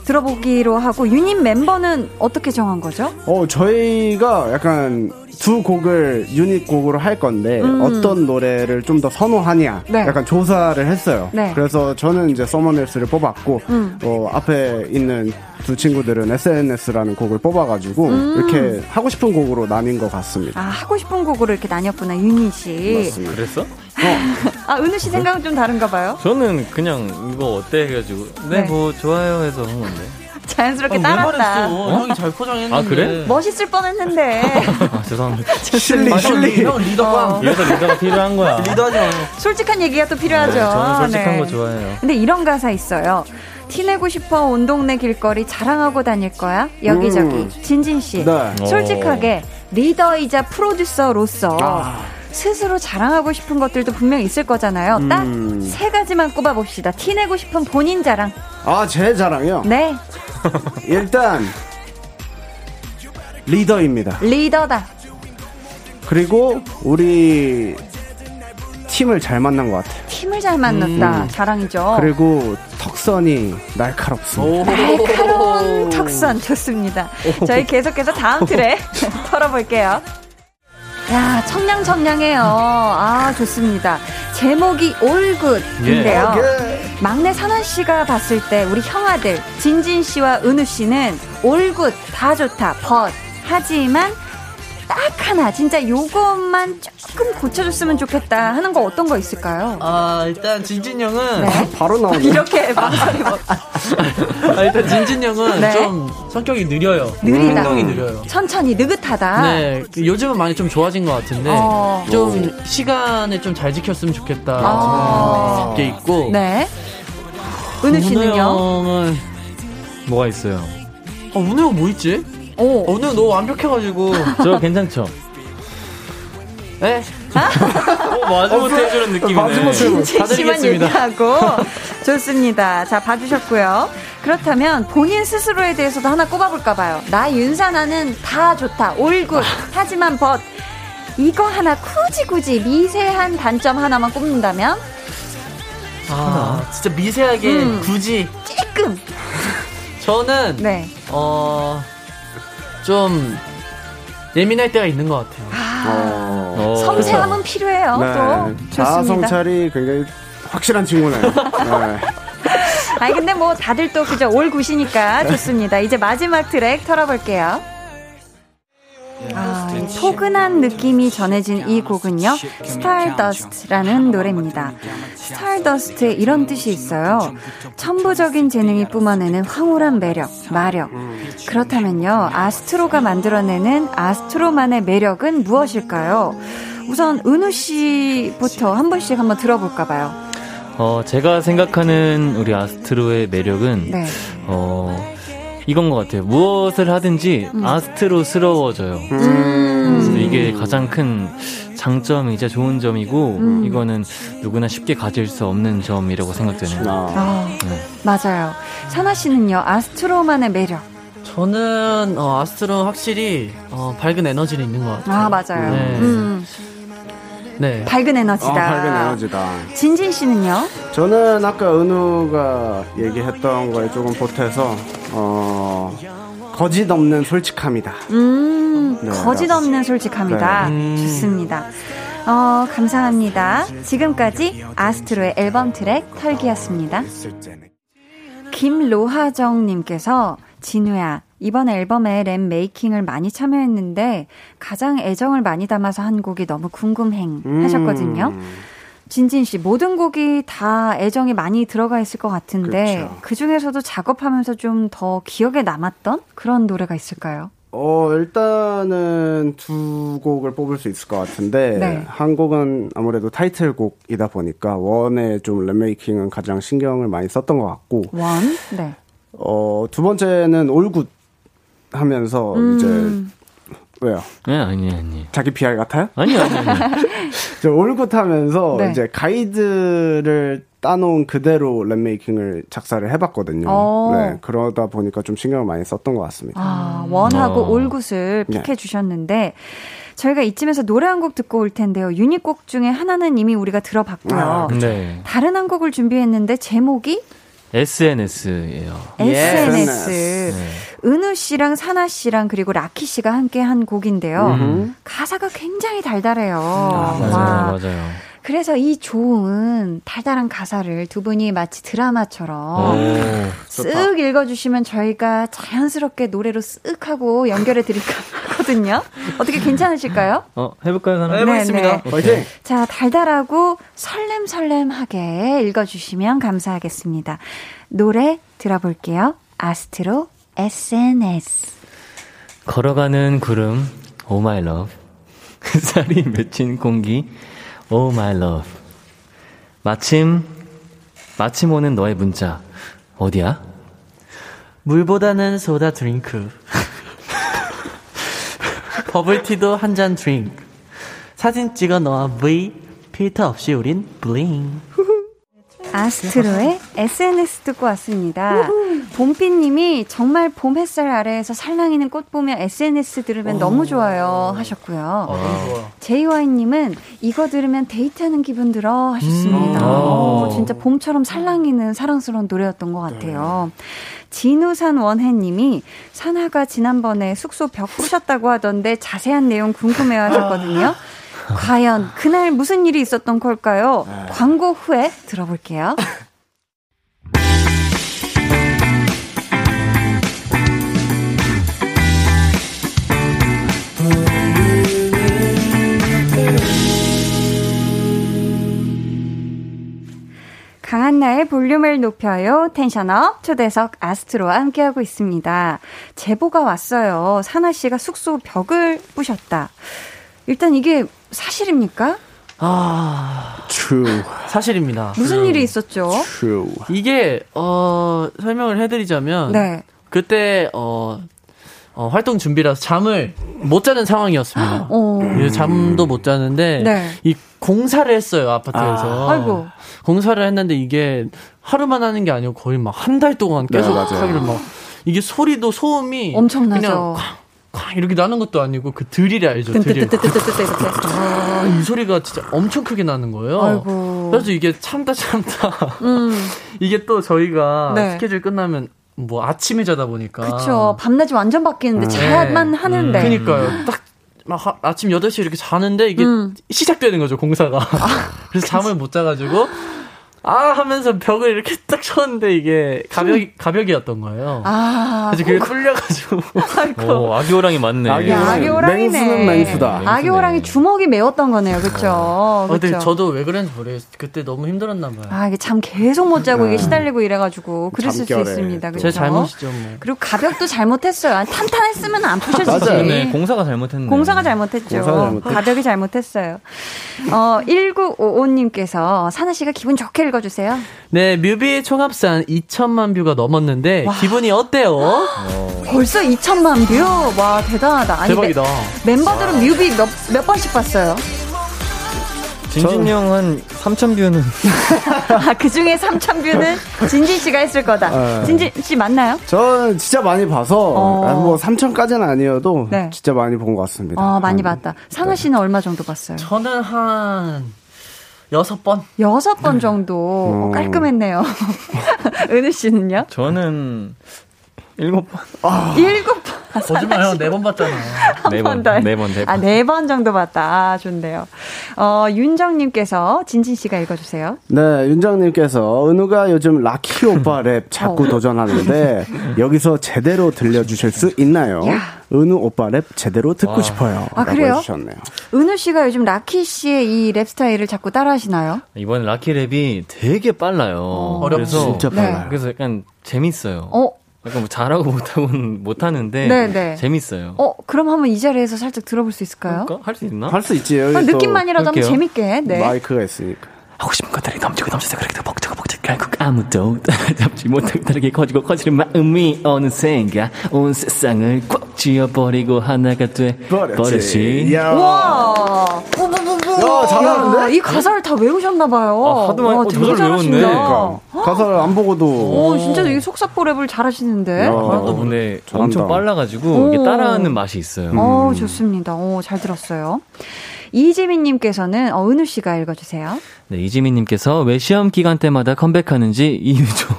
들어보기로 하고 유닛 멤버는 어떻게 정한 거죠? 어, 저희가 약간 두 곡을 유닛 곡으로 할 건데 음. 어떤 노래를 좀 더 선호하냐 네. 약간 조사를 했어요. 네. 그래서 저는 이제 서머넬스를 뽑았고 음. 어, 앞에 있는 두 친구들은 SNS라는 곡을 뽑아가지고 음. 이렇게 하고 싶은 곡으로 나뉜 것 같습니다. 아, 하고 싶은 곡으로 이렇게 나뉘었구나, 유닛이. 맞습니다. 그랬어? 아, 은우 씨 생각은 좀 다른가 봐요. 저는 그냥 이거 어때 해가지고 네. 네뭐 좋아요 해서 한 건데. 자연스럽게 아, 왜 따랐다. 말했어? 형이 잘 포장했는데. 아, 그래? 멋있을 뻔했는데. 아 죄송합니다. 실리 아, 형, 실리. 형 리더 꽝. 어. 이래서 리더가 필요한 거야. 리더하지 마요. 솔직한 얘기가 또 필요하죠. 네, 저는 솔직한 네. 거 좋아해요. 근데 이런 가사 있어요. 티내고 싶어 온 동네 길거리 자랑하고 다닐 거야. 여기저기. 음. 진진 씨. 네. 솔직하게 리더이자 프로듀서로서 아. 스스로 자랑하고 싶은 것들도 분명 있을 거잖아요. 음. 딱세 가지만 꼽아봅시다. 티 내고 싶은 본인 자랑. 아, 제 자랑이요? 네. 일단 리더입니다. 리더다. 그리고 우리 팀을 잘 만난 것 같아요. 팀을 잘 만났다. 음. 자랑이죠. 그리고 턱선이 날카롭습니다. 날카로운 턱선 좋습니다. 저희 계속해서 다음 틀에 털어볼게요. 야 청량청량해요. 아 좋습니다. 제목이 올굿인데요. 예. 막내 선원 씨가 봤을 때 우리 형아들 진진 씨와 은우 씨는 올굿 다 좋다 벗 하지만 딱 하나 진짜 요것만 조금 고쳐줬으면 좋겠다 하는 거 어떤 거 있을까요? 아, 일단 진진 형은. 네. 바로 나오네. 이렇게 망설이 뭐 아, 일단 진진 형은 네. 좀 성격이 느려요. 느리다. 행동이 느려요. 천천히 느긋하다. 네, 요즘은 많이 좀 좋아진 것 같은데 어. 좀 시간을 좀 잘 지켰으면 좋겠다 아. 게 있고 네. 은우 씨는요? 형은 뭐가 있어요? 어, 은우 형 뭐 있지? 오. 어, 형 너무 완벽해가지고 저 괜찮죠? 네? 어, 마지 못해 해주는 느낌이네. 마지못해. 진진 씨만 봐드리겠습니다. 얘기하고 좋습니다. 자 봐주셨고요. 그렇다면 본인 스스로에 대해서도 하나 꼽아볼까봐요. 나 윤사나는 다 좋다, 올굿. 하지만 벗 이거 하나 굳이 굳이 미세한 단점 하나만 꼽는다면 아 진짜 미세하게 음. 굳이 찔끔. 저는 네. 어 좀 예민할 때가 있는 것 같아요. 아, 어, 섬세함은 필요해요. 네. 또 자아. 성찰이 굉장히 확실한 친구네요. 네. 아니 근데 뭐 다들 또 그저 올 굿이니까 좋습니다. 이제 마지막 트랙 털어볼게요. 아, 이 포근한 느낌이 전해진 이 곡은요, Stardust라는 노래입니다. Stardust에 이런 뜻이 있어요. 천부적인 재능이 뿜어내는 황홀한 매력, 마력. 그렇다면요, 아스트로가 만들어내는 아스트로만의 매력은 무엇일까요? 우선 은우 씨부터 한 번씩 한번 들어볼까 봐요. 어, 제가 생각하는 우리 아스트로의 매력은 네. 어, 이건 것 같아요. 무엇을 하든지 음. 아스트로스러워져요. 그래서 이게 가장 큰 장점이자 좋은 점이고 음. 이거는 누구나 쉽게 가질 수 없는 점이라고 생각되네요. 아, 네. 맞아요. 사나 씨는요, 아스트로만의 매력. 저는 어, 아스트로 확실히 어, 밝은 에너지는 있는 것 같아요. 아, 맞아요. 네. 음, 네. 밝은 에너지다. 어, 밝은 에너지다. 진진 씨는요? 저는 아까 은우가 얘기했던 거에 조금 보태서 어 거짓 없는 솔직함이다. 음, 네, 거짓 없는 솔직합니다. 네. 음. 좋습니다. 어, 감사합니다. 지금까지 아스트로의 앨범 트랙 털기였습니다. 김로하정님께서 진우야, 이번 앨범에 랩 메이킹을 많이 참여했는데 가장 애정을 많이 담아서 한 곡이 너무 궁금행 음. 하셨거든요. 진진 씨, 모든 곡이 다 애정이 많이 들어가 있을 것 같은데 그렇죠. 그 중에서도 작업하면서 좀 더 기억에 남았던 그런 노래가 있을까요? 어, 일단은 두 곡을 뽑을 수 있을 것 같은데, 네. 한 곡은 아무래도 타이틀곡이다 보니까, 원에 좀 랩메이킹은 가장 신경을 많이 썼던 것 같고, 원, 네. 어, 두 번째는 올굿 하면서, 음. 이제, 왜요? 네, 아니, 아니. 자기 PR 같아요? 아니요, 아니요. 저 올굿 하면서, 네. 이제 가이드를 따놓은 그대로 랩메이킹을 작사를 해봤거든요. 어. 네, 그러다 보니까 좀 신경을 많이 썼던 것 같습니다. 아, 원하고 어. 올굿을 네. 픽해 주셨는데 저희가 이쯤에서 노래 한 곡 듣고 올 텐데요. 유닛곡 중에 하나는 이미 우리가 들어봤고요. 아, 네. 다른 한 곡을 준비했는데 제목이 SNS예요. SNS. 네. 은우 씨랑 산하 씨랑 그리고 라키 씨가 함께 한 곡인데요. 음. 가사가 굉장히 달달해요. 맞아요, 와. 맞아요. 그래서 이 좋은 달달한 가사를 두 분이 마치 드라마처럼 쓱 읽어주시면 저희가 자연스럽게 노래로 쓱 하고 연결해 드릴까 하거든요. 어떻게 괜찮으실까요? 어, 해볼까요, 산하? 해보겠습니다. 오케이. 자, 달달하고 설렘설렘하게 읽어주시면 감사하겠습니다. 노래 들어볼게요. 아스트로 SNS. 걸어가는 구름, Oh my love. 햇살이 맺힌 공기, Oh my love. 마침, 마침 오는 너의 문자, 어디야? 물보다는 소다 drink. 버블티도 한 잔 drink. 사진 찍어 너와 V. 필터 없이 우린 블링. 아스트로의 SNS 듣고 왔습니다. 봄비님이 정말 봄 햇살 아래에서 살랑이는 꽃 보며 SNS 들으면 너무 좋아요 하셨고요. 제이와이님은 이거 들으면 데이트하는 기분 들어 하셨습니다. 음. 오, 오. 진짜 봄처럼 살랑이는 사랑스러운 노래였던 것 같아요. 진우산 원혜님이 산하가 지난번에 숙소 벽 부셨다고 하던데 자세한 내용 궁금해 하셨거든요. 과연 그날 무슨 일이 있었던 걸까요? 광고 후에 들어볼게요. 강한나의 볼륨을 높여요. 텐션업 초대석 아스트로와 함께하고 있습니다. 제보가 왔어요. 사나 씨가 숙소 벽을 부셨다. 일단 이게 사실입니까? 아. True. 사실입니다. 무슨 일이 있었죠? True. 이게, 어, 설명을 해드리자면. 네. 그때, 어, 어, 활동 준비라서 잠을 못 자는 상황이었습니다. 어. 잠도 못 자는데 네. 이 공사를 했어요 아파트에서. 아. 아이고. 공사를 했는데 이게 하루만 하는 게 아니고 거의 막 한 달 동안 계속 네. 하기를 막 이게 소리도 소음이 엄청나죠. 그냥 쾅 이렇게 나는 것도 아니고 그 드릴 알죠? 드릴. 아, 이 소리가 진짜 엄청 크게 나는 거예요. 아이고. 그래서 이게 참다 참다 음. 이게 또 저희가 네. 스케줄 끝나면 뭐 아침에 자다 보니까 그쵸. 밤낮이 완전 바뀌는데 음. 자야만 네. 하는데. 그니까요. 딱, 막 하- 아침 8시에 이렇게 자는데 이게 음. 시작되는 거죠, 공사가. 그래서 잠을 못 자가지고 아 하면서 벽을 이렇게 딱 쳤는데 이게 가벽 가벽이었던 거예요. 아, 그래서 그게 뚫려가지고. 오, 아기 호랑이 맞네. 아기 야, 아기 호랑이네. 맹수는 맹수다. 아기 호랑이 주먹이 매웠던 거네요. 그쵸? 어, 근데 그쵸? 저도 왜 그랬는지 모르겠어요. 그때 너무 힘들었나 봐요. 아, 이게 잠 계속 못 자고 이게 시달리고 이래가지고 그랬을 수 잠결에 있습니다. 그쵸? 제 잘못이죠, 뭐. 그리고 가벽도 잘못했어요. 탄탄했으면 안 부셔지지. 맞아요. 네, 공사가 잘못했네. 공사가 잘못했죠. 공사가 잘못했죠. 가벽이 잘못했어요. 어, 1955님께서 사나 씨가 기분 좋게 읽어주세요. 네, 뮤비 총합산 2천만 뷰가 넘었는데 기분이 어때요? 벌써 2천만 뷰? 와, 대단하다. 아니, 대박이다. 멤- 멤버들은 뮤비 몇, 몇 번씩 봤어요? 진진 형 한 3천 뷰는 아, 그 중에 3천 뷰는 진진 씨가 했을 거다. 네. 진진 씨 맞나요? 저 진짜 많이 봐서 어. 아, 뭐 3천까지는 아니어도 네. 진짜 많이 본 것 같습니다. 어, 많이 음. 봤다. 산하 씨는 얼마 정도 봤어요? 저는 한 여섯 번. 여섯 번 정도. 어, 음. 깔끔했네요. 은우 씨는요? 저는 일곱 번. 일곱 번. 거짓말요. 네 번 봤잖아요. 네번 번, 더. 네 번, 네 아, 번. 네번 정도 봤다. 아, 좋네요. 어, 윤정님께서 진진 씨가 읽어주세요. 네, 윤정님께서 은우가 요즘 라키 오빠 랩 자꾸 어. 도전하는데 여기서 제대로 들려주실 수 있나요? 야. 은우 오빠 랩 제대로 듣고 싶어요. 아, 라고 그래요? 해주셨네요. 은우 씨가 요즘 라키 씨의 이 랩 스타일을 자꾸 따라 하시나요? 이번 라키 랩이 되게 빨라요. 어렵지. 그래서 진짜 네. 빨라요. 그래서 약간 재밌어요. 어, 약간 뭐 잘하고 못하고는 못하는데 네, 네. 재밌어요. 어, 그럼 한번 이 자리에서 살짝 들어볼 수 있을까요? 할 수 있나? 할 수 있지. 여기 아, 또 느낌만이라도 한번. 재밌게. 네. 마이크가 있으니까. 하고 싶은 것들이 넘치고 넘쳐서 그렇게 벅차고 벅차 결국 아무도 잡지 못하게 다르게 커지고 커지는 마음이 어느샌가 온 세상을 꽉 쥐어버리고 하나가 돼 버렸지. 야. 와. 야, 잘하는데? 야, 이 가사를 다 외우셨나봐요. 아, 하도 많이- 와, 어, 되게. 외웠네. 그러니까. 가사를 안 보고도. 오, 진짜 이 속사포 랩을 잘하시는데. 야. 어, 근데 엄청. 빨라가지고 이게 오. 따라하는 맛이 있어요. 어, 좋습니다. 오, 잘 들었어요. 이지민님께서는 어, 은우 씨가 읽어주세요. 네, 이지민님께서 왜 시험 기간 때마다 컴백하는지 이유 좀.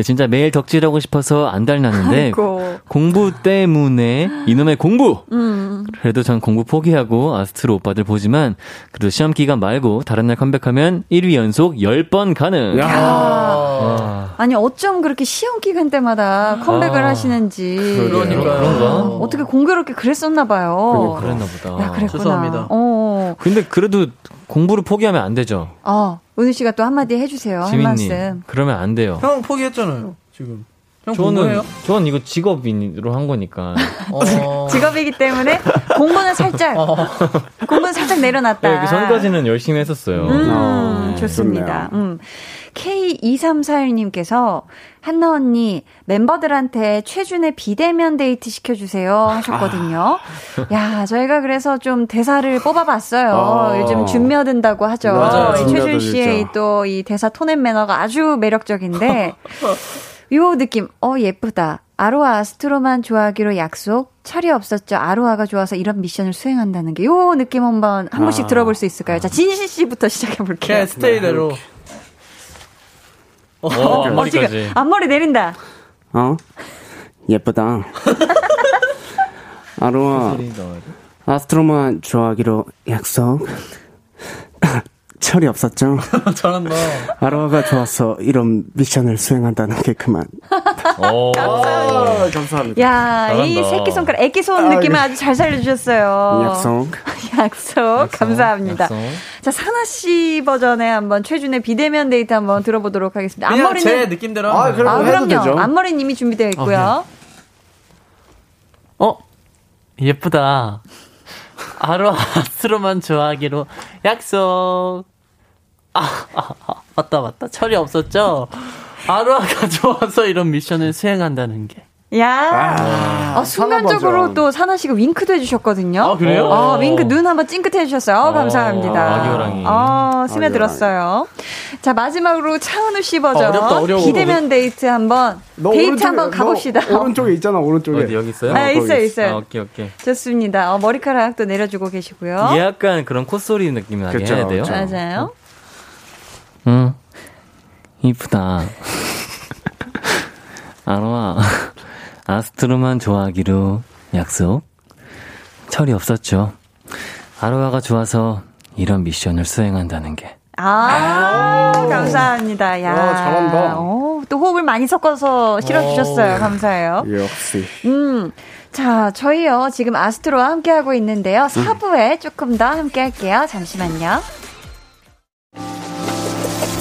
네, 진짜 매일 덕질하고 싶어서 안달나는데 아이고. 공부 때문에 이놈의 공부. 음. 그래도 전 공부 포기하고 아스트로 오빠들 보지만 그래도 시험 기간 말고 다른 날 컴백하면 1위 연속 10번 가능. 야. 와. 아니, 어쩜 그렇게 시험 기간 때마다 컴백을 아. 하시는지. 그러니까요. 그런가? 어떻게 공교롭게 그랬었나 봐요. 그랬나 보다. 야, 그랬구나. 죄송합니다. 어, 근데 그래도 공부를 포기하면 안 되죠. 어, 은우 씨가 또 한마디 해주세요. 할 지민님. 말씀. 그러면 안 돼요. 형 포기했잖아요. 지금. 형 저는 공부해요? 전 이거 직업인으로 한 거니까. 어. 직업이기 때문에 공부는 살짝, 공부는 살짝 내려놨다. 네, 그 전까지는 열심히 했었어요. 음, 어, 좋습니다. 좋네요. 음. K2341님께서 한나 언니 멤버들한테 최준의 비대면 데이트 시켜주세요 하셨거든요. 야, 저희가 그래서 좀 대사를 뽑아봤어요. 어. 요즘 준며든다고 하죠. 맞아요, 이 최준. 씨의 또 이 대사 톤앤 매너가 아주 매력적인데 요 느낌, 어, 예쁘다. 아로하 아스트로만 좋아하기로 약속. 철이 없었죠. 아로하가 좋아서 이런 미션을 수행한다는 게 요 느낌 한번 한 번씩 아. 들어볼 수 있을까요? 자, 진실 씨부터 시작해 볼게요. 그냥 스테이대로. 어, 어, 앞머리까지. 앞머리 내린다. 어? 예쁘다. 아로아, 아스트로만 좋아하기로 약속. 철이 없었죠? 잘한다. 아로아가 좋아서 이런 미션을 수행한다는 게 그만. 오. 아, 감사합니다. 야, 이 잘한다. 새끼 손가락, 애기 손 아, 느낌을 예. 아주 잘 살려주셨어요. 약속. 약속. 감사합니다. 약속. 자, 사나 씨 버전의 한번 최준의 비대면 데이트 한번 들어보도록 하겠습니다. 그냥 앞머리는 제 느낌대로. 아, 그럼- 아, 그럼요. 앞머리는 이미 준비되어 있고요. 어? 예쁘다. 아로 아스트로만 좋아하기로 약속. 아, 아, 아, 맞다, 맞다. 철이 없었죠? 아로하가 좋아서 이런 미션을 수행한다는 게. 야, 아, 어, 순간적으로. 또 산하 씨가 윙크도 해주셨거든요. 아, 그래요? 아, 윙크 눈 한번 찡긋 해 주셨어요. 어, 감사합니다. 아기 호랑이. 어, 스며들었어요. 자, 마지막으로 차은우 씨 버전. 아, 어렵다, 어려워. 비대면 데이트 한번, 너 데이트 오른쪽에- 한번 가봅시다. 너 오른쪽에 있잖아, 오른쪽에. 어디 여기 있어요? 아, 거기 있어요, 있어. 있어요. 아, 오케이, 오케이. 좋습니다. 어, 머리카락도 내려주고 계시고요. 약간 그런 콧소리 느낌 나게 그쵸, 해야 돼요. 그쵸. 맞아요. 응. 이쁘다. 아로아, 아스트로만 좋아하기로 약속. 철이 없었죠. 아로아가 좋아서 이런 미션을 수행한다는 게. 아, 감사합니다. 야. 어, 잘한다. 오, 또 호흡을 많이 섞어서 실어주셨어요. 감사해요. 역시. 음. 자, 저희요, 지금 아스트로와 함께하고 있는데요. 4부에 조금 더 함께 할게요. 잠시만요.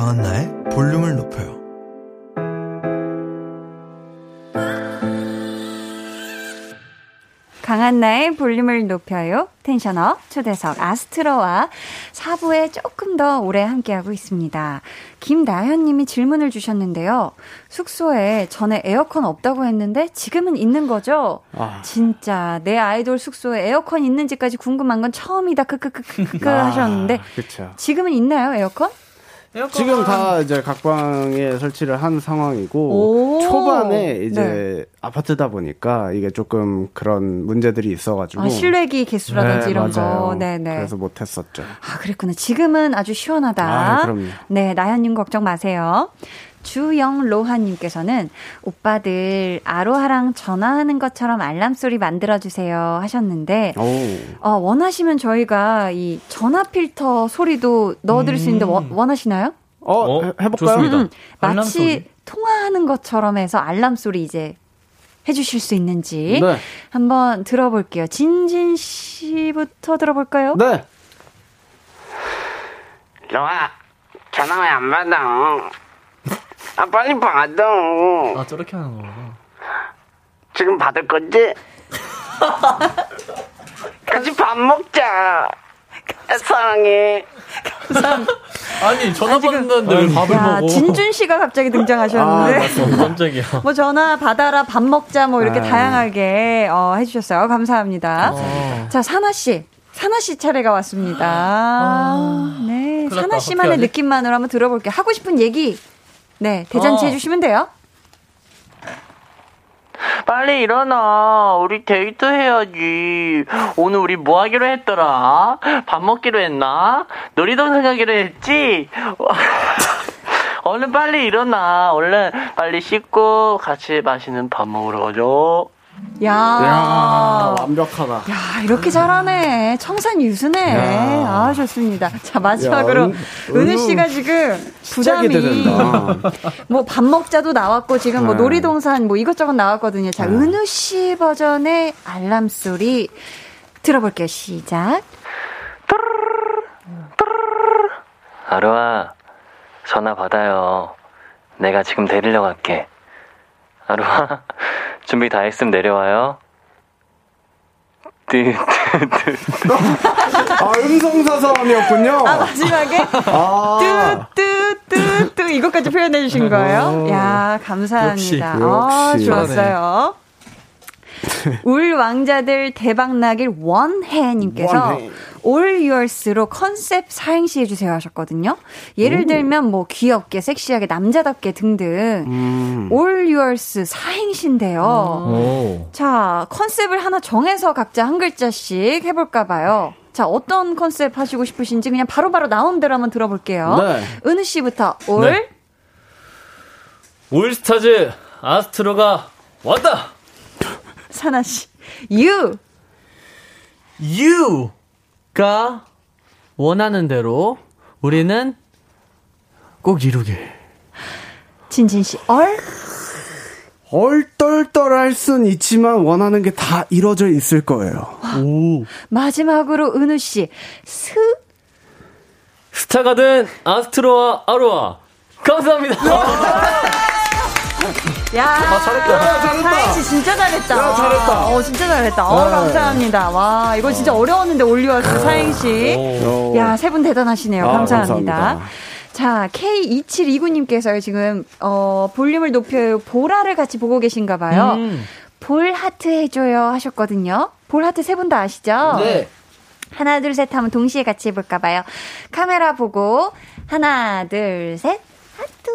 강한나의 볼륨을 높여요. 강한나의 볼륨을 높여요. 텐션업 초대석 아스트로와 4부에 조금 더 오래 함께하고 있습니다. 김나현 님이 질문을 주셨는데요. 숙소에 전에 에어컨 없다고 했는데 지금은 있는 거죠? 아. 진짜 내 아이돌 숙소에 에어컨 있는지까지 궁금한 건 처음이다. 크크크크크 하셨는데 그쵸. 지금은 있나요, 에어컨? 지금 다 이제 각 방에 설치를 한 상황이고 오. 초반에 이제 네. 아파트다 보니까 이게 조금 그런 문제들이 있어가지고 아, 실외기 개수라든지 네, 이런 맞아요. 거. 네네. 그래서 못했었죠. 아, 그랬구나. 지금은 아주 시원하다. 아, 그럼요. 네, 나연님 걱정 마세요. 주영로하님께서는 오빠들 아로하랑 전화하는 것처럼 알람 소리 만들어주세요 하셨는데, 오. 어, 원하시면 저희가 이 전화 필터 소리도 넣어드릴 수 있는데 원, 원하시나요? 어, 어, 해- 해볼까요? 좋습니다. 음, 알람 마치 소리. 통화하는 것처럼 해서 알람 소리 이제 해주실 수 있는지 네. 한번 들어볼게요. 진진 씨부터 들어볼까요? 네. 로아 전화 왜 안 받아? 아 빨리 받아. 아, 저렇게 하는 거구나. 지금 받을 건지? 같이 밥 먹자. 아, 사랑해. 아니, 전화 받는다는데 왜 밥을 야, 먹어? 진준 씨가 갑자기 등장하셨는데. 아. 깜짝이야. 뭐 전화 받아라 밥 먹자 뭐 이렇게 아. 다양하게 어, 해주셨어요. 감사합니다. 어. 자 사나 씨. 사나 씨 차례가 왔습니다. 네, 큰일 났다. 사나 씨만의? 느낌만으로 한번 들어볼게요. 하고 싶은 얘기, 네, 대잔치 어. 해주시면 돼요. 빨리 일어나. 우리 데이트 해야지. 오늘 우리 뭐 하기로 했더라? 밥 먹기로 했나? 놀이동산 가기로 했지? 얼른 빨리 일어나. 얼른 빨리 씻고 같이 맛있는 밥 먹으러 가죠. 야, 야, 완벽하다. 야, 이렇게 잘하네. 청산 유수네. 야. 아, 좋습니다. 자, 마지막으로 야, 은- 은우 씨가 지금 부담이. 뭐 밥 먹자도 나왔고 지금 뭐 네. 놀이동산 뭐 이것저것 나왔거든요. 자, 네. 은우 씨 버전의 알람 소리 들어볼게요. 시작. 아루아, 전화 받아요. 내가 지금 데리러 갈게. 아루아, 준비 다 했으면 내려와요. 뜨, 뜨, 뜨. 아, 음성사서함이었군요. 아, 마지막에 아. 뚜뚜뚜뚜 이것까지 표현해 주신 거예요? 오. 야, 감사합니다. 역시, 아, 역시. 좋았어요. 울 왕자들 대박 나길 원해님께서 원해. All Yours로 컨셉 사행시 해주세요 하셨거든요. 예를 들면 뭐 귀엽게, 섹시하게, 남자답게 등등. 음. All Yours 사행시인데요. 오. 자, 컨셉을 하나 정해서 각자 한 글자씩 해볼까 봐요. 자, 어떤 컨셉 하시고 싶으신지 그냥 바로바로 나온 대로 한번 들어볼게요. 네. 은우 씨부터 올, 네. 올스타즈 아스트로가 왔다. 사나 씨, 유, 유가 원하는 대로 우리는 꼭 이루길. 진진 씨, 얼, 얼떨떨할 순 있지만 원하는 게 다 이루어져 있을 거예요. 오. 마지막으로 은우 씨, 스, 스타가 된 아스트로와 아로아 감사합니다. 야, 아, 잘했다. 사행시 진짜 잘했다. 야, 잘했다. 어, 진짜 잘했다. 어, 네. 감사합니다. 와, 이거 진짜 어려웠는데 올려왔어, 사행시. 오. 야, 세 분 대단하시네요. 아, 감사합니다. 감사합니다. 자, K2729님께서요, 지금, 어, 볼륨을 높여요. 보라를 같이 보고 계신가 봐요. 음. 볼 하트 해줘요 하셨거든요. 볼 하트 세 분 다 아시죠? 네. 하나, 둘, 셋 하면 동시에 같이 해볼까 봐요. 카메라 보고, 하나, 둘, 셋. 하트.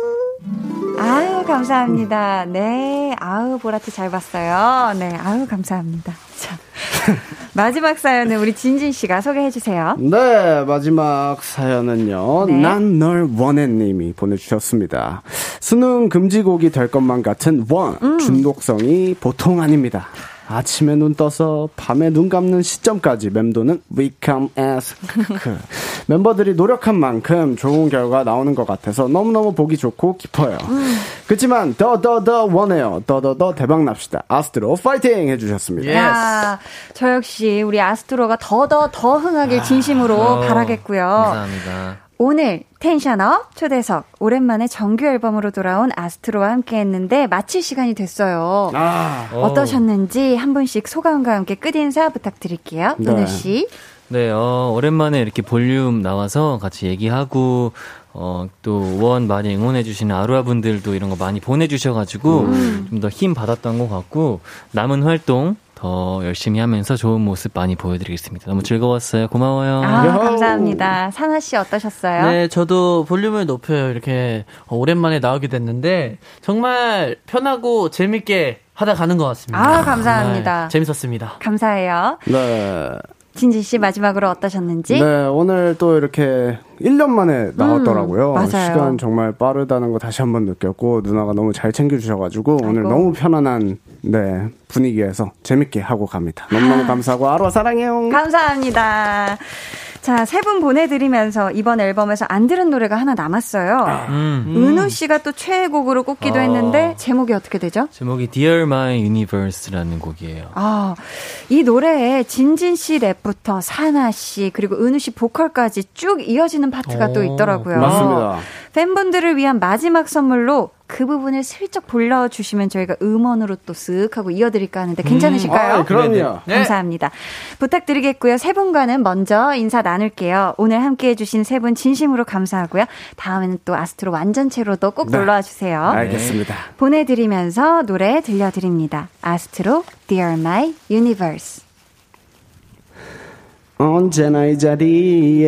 아유, 감사합니다. 네. 아우, 보라트 잘 봤어요. 네. 아유, 감사합니다. 자. 마지막 사연은 우리 진진 씨가 소개해 주세요. 네, 마지막 사연은요. 네. 난널 원해 님이 보내주셨습니다. 수능 금지곡이 될 것만 같은 원, 음. 중독성이 보통 아닙니다. 아침에 눈 떠서 밤에 눈 감는 시점까지 맴도는 We Come As 크크. 멤버들이 노력한 만큼 좋은 결과 나오는 것 같아서 너무너무 보기 좋고 기뻐요. 음. 그렇지만 더 더 더 원해요. 더 더 더 대박 납시다. 아스트로 파이팅 해주셨습니다. 야, 저 역시 우리 아스트로가 더 더 더 흥하길 진심으로 어, 바라겠고요. 감사합니다. 오늘 텐션업 초대석 오랜만에 정규 앨범으로 돌아온 아스트로와 함께 했는데 마칠 시간이 됐어요. 아. 어떠셨는지 한 분씩 소감과 함께 끝 인사 부탁드릴게요. 네. 은우 씨. 네, 어, 오랜만에 이렇게 볼륨 나와서 같이 얘기하고, 어, 또, 원 많이 응원해주시는 아루아 분들도 이런 거 많이 보내주셔가지고, 음. 좀더 힘 받았던 것 같고, 남은 활동 더 열심히 하면서 좋은 모습 많이 보여드리겠습니다. 너무 즐거웠어요. 고마워요. 아, 감사합니다. 사나 씨 어떠셨어요? 네, 저도 볼륨을 높여요. 이렇게 어, 오랜만에 나오게 됐는데 정말 편하고 재밌게 하다 가는 것 같습니다. 아, 감사합니다. 정말 재밌었습니다. 감사해요. 네. 진진 씨 마지막으로 어떠셨는지? 네, 오늘 또 이렇게 1년 만에 나왔더라고요. 음. 시간 정말 빠르다는 거 다시 한번 느꼈고, 누나가 너무 잘 챙겨주셔가지고, 오늘 너무 편안한, 네, 분위기에서 재밌게 하고 갑니다. 너무너무 감사하고, 아로아 사랑해요. 감사합니다. 자, 세 분 보내드리면서 이번 앨범에서 안 들은 노래가 하나 남았어요. 음. 은우 씨가 또 최애곡으로 꼽기도 어. 했는데 제목이 어떻게 되죠? 제목이 Dear My Universe라는 곡이에요. 아, 이 노래에 진진 씨 랩부터 사나 씨 그리고 은우 씨 보컬까지 쭉 이어지는 파트가 또 있더라고요. 맞습니다. 팬분들을 위한 마지막 선물로 그 부분을 슬쩍 불러주시면 저희가 음원으로 또 쓱 하고 이어드릴까 하는데 괜찮으실까요? 아, 그럼요. 네. 감사합니다. 부탁드리겠고요. 세 분과는 먼저 인사 나눌게요. 오늘 함께 해주신 세 분 진심으로 감사하고요. 다음에는 또 아스트로 완전체로도 꼭 네. 놀러와 주세요. 알겠습니다. 보내드리면서 노래 들려드립니다. 아스트로 Dear My Universe. 언제나 이 자리에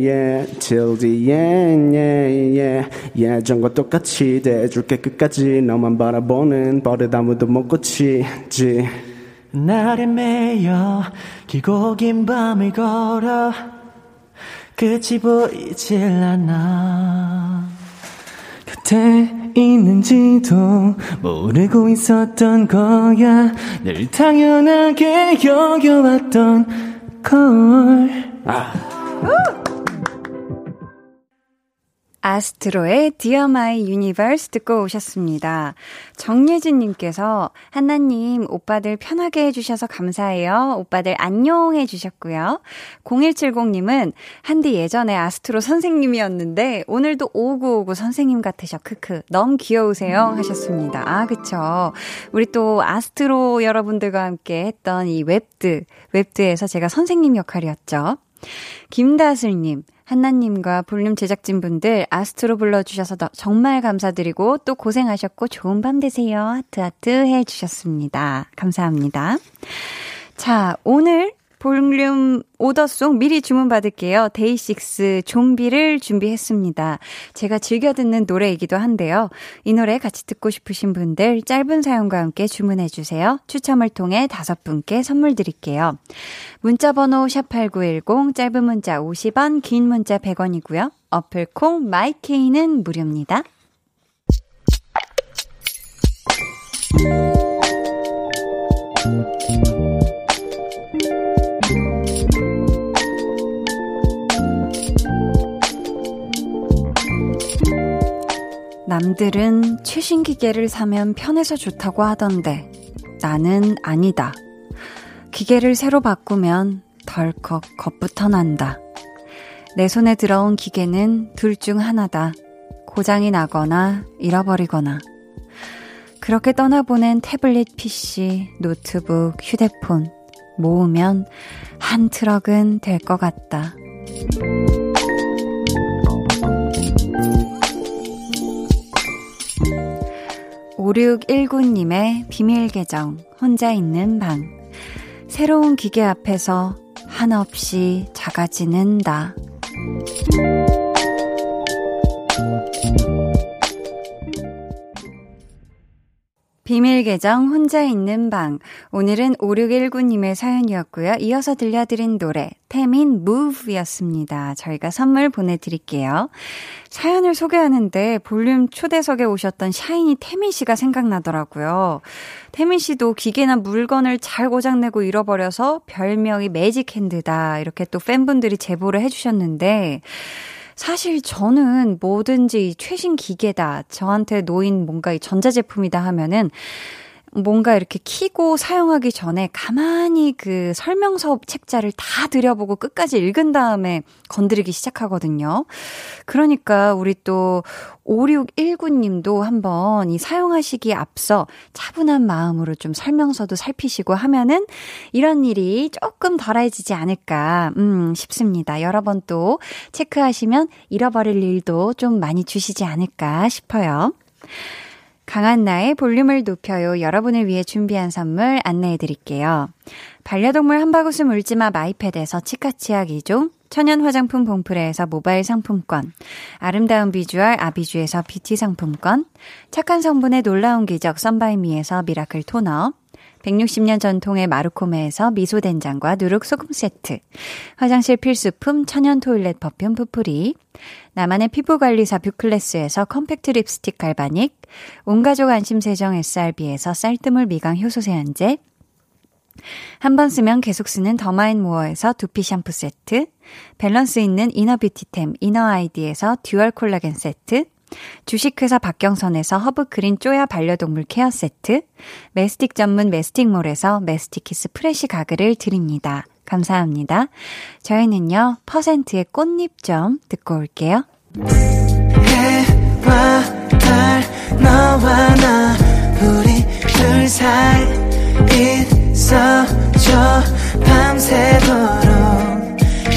yeah, till the end yeah, yeah. 예전과 똑같이 대해줄게 끝까지 너만 바라보는 버릇 아무도 못 고치지. 날에 매여 길고 긴 밤을 걸어 끝이 보이질 않아. 곁에 있는지도 모르고 있었던 거야. 늘 당연하게 여겨왔던 걸 아스트로의 Dear My Universe 듣고 오셨습니다. 정예진님께서 한나님 오빠들 편하게 해주셔서 감사해요. 오빠들 안녕 해주셨고요. 0170님은 한디 예전에 아스트로 선생님이었는데 오늘도 5959 선생님 같으셔. 크크 너무 귀여우세요 하셨습니다. 아 그쵸. 우리 또 아스트로 여러분들과 함께 했던 이 웹드 웹드에서 제가 선생님 역할이었죠. 김다슬님, 한나님과 볼륨 제작진분들 아스트로 불러주셔서 더- 정말 감사드리고 또 고생하셨고 좋은 밤 되세요. 하트 하트 해주셨습니다. 감사합니다. 자, 오늘 볼륨 오더송 미리 주문 받을게요. 데이식스 좀비를 준비했습니다. 제가 즐겨 듣는 노래이기도 한데요. 이 노래 같이 듣고 싶으신 분들 짧은 사연과 함께 주문해 주세요. 추첨을 통해 다섯 분께 선물 드릴게요. 문자 번호 샵8910 짧은 문자 50원, 긴 문자 100원이고요. 어플 콩 마이케이는 무료입니다. 남들은 최신 기계를 사면 편해서 좋다고 하던데 나는 아니다. 기계를 새로 바꾸면 덜컥 겁부터 난다. 내 손에 들어온 기계는 둘 중 하나다. 고장이 나거나 잃어버리거나. 그렇게 떠나보낸 태블릿 PC, 노트북, 휴대폰 모으면 한 트럭은 될 것 같다. 5619님의 비밀 계정, 혼자 있는 방. 새로운 기계 앞에서 한없이 작아지는 나. 비밀 계정 혼자 있는 방. 오늘은 5619님의 사연이었고요. 이어서 들려드린 노래 태민 무브였습니다. 저희가 선물 보내드릴게요. 사연을 소개하는데 볼륨 초대석에 오셨던 샤이니 태민 씨가 생각나더라고요. 태민 씨도 기계나 물건을 잘 고장내고 잃어버려서 별명이 매직 핸드다. 이렇게 또 팬분들이 제보를 해주셨는데 사실 저는 뭐든지 최신 기계다. 저한테 놓인 뭔가 이 전자제품이다 하면은 뭔가 이렇게 키고 사용하기 전에 가만히 그 설명서 책자를 다 들여보고 끝까지 읽은 다음에 건드리기 시작하거든요. 그러니까 우리 또 5619님도 한번 이 사용하시기에 앞서 차분한 마음으로 좀 설명서도 살피시고 하면은 이런 일이 조금 덜해지지 않을까, 음, 싶습니다. 여러 번 또 체크하시면 잃어버릴 일도 좀 많이 주시지 않을까 싶어요. 강한 나의 볼륨을 높여요. 여러분을 위해 준비한 선물 안내해 드릴게요. 반려동물 한바구스 물지마 마이패드에서 치카치약 2종, 천연 화장품 봉프레에서 모바일 상품권, 아름다운 비주얼 아비주에서 뷰티 상품권, 착한 성분의 놀라운 기적 썬바이미에서 미라클 토너, 160년 전통의 마루코메에서 미소된장과 누룩소금 세트, 화장실 필수품 천연 토일렛 퍼퓸 푸풀이, 나만의 피부관리사 뷰클래스에서 컴팩트 립스틱 갈바닉, 온가족 안심세정 SRB에서 쌀뜨물 미강 효소 세안제, 한번 쓰면 계속 쓰는 더마인모어에서 두피 샴푸 세트, 밸런스 있는 이너뷰티템 이너아이디에서 듀얼 콜라겐 세트, 주식회사 박경선에서 허브크린 쪼야 반려동물 케어 세트, 메스틱 전문 메스틱몰에서 메스틱키스 프레시 가글을 드립니다. 감사합니다. 저희는요, 퍼센트의 꽃잎점 듣고 올게요. 해와 달 너와 나 우리 둘 사이 있어줘 밤새도록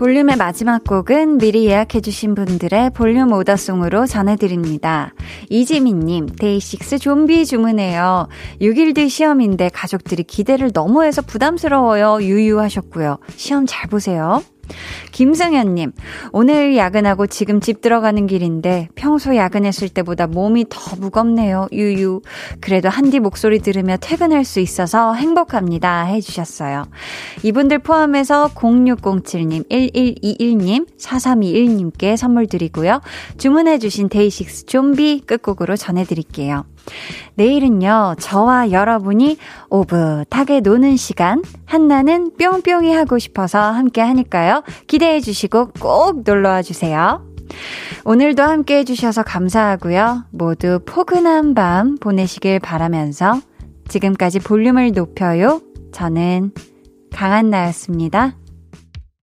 볼륨의 마지막 곡은 미리 예약해주신 분들의 볼륨 오더송으로 전해드립니다. 이지민님, 데이식스 좀비 주문해요. 6일 뒤 시험인데 가족들이 기대를 너무 해서 부담스러워요. 유유하셨고요. 시험 잘 보세요. 김승현님, 오늘 야근하고 지금 집 들어가는 길인데 평소 야근했을 때보다 몸이 더 무겁네요. 유유. 그래도 한디 목소리 들으며 퇴근할 수 있어서 행복합니다. 해주셨어요. 이분들 포함해서 0607님, 1121님, 4321님께 선물 드리고요. 주문해주신 데이식스 좀비 끝곡으로 전해드릴게요. 내일은요, 저와 여러분이 오붓하게 노는 시간, 한나는 뿅뿅이 하고 싶어서 함께 하니까요. 기대해 주시고 꼭 놀러 와 주세요. 오늘도 함께 해주셔서 감사하고요. 모두 포근한 밤 보내시길 바라면서 지금까지 볼륨을 높여요. 저는 강한나였습니다.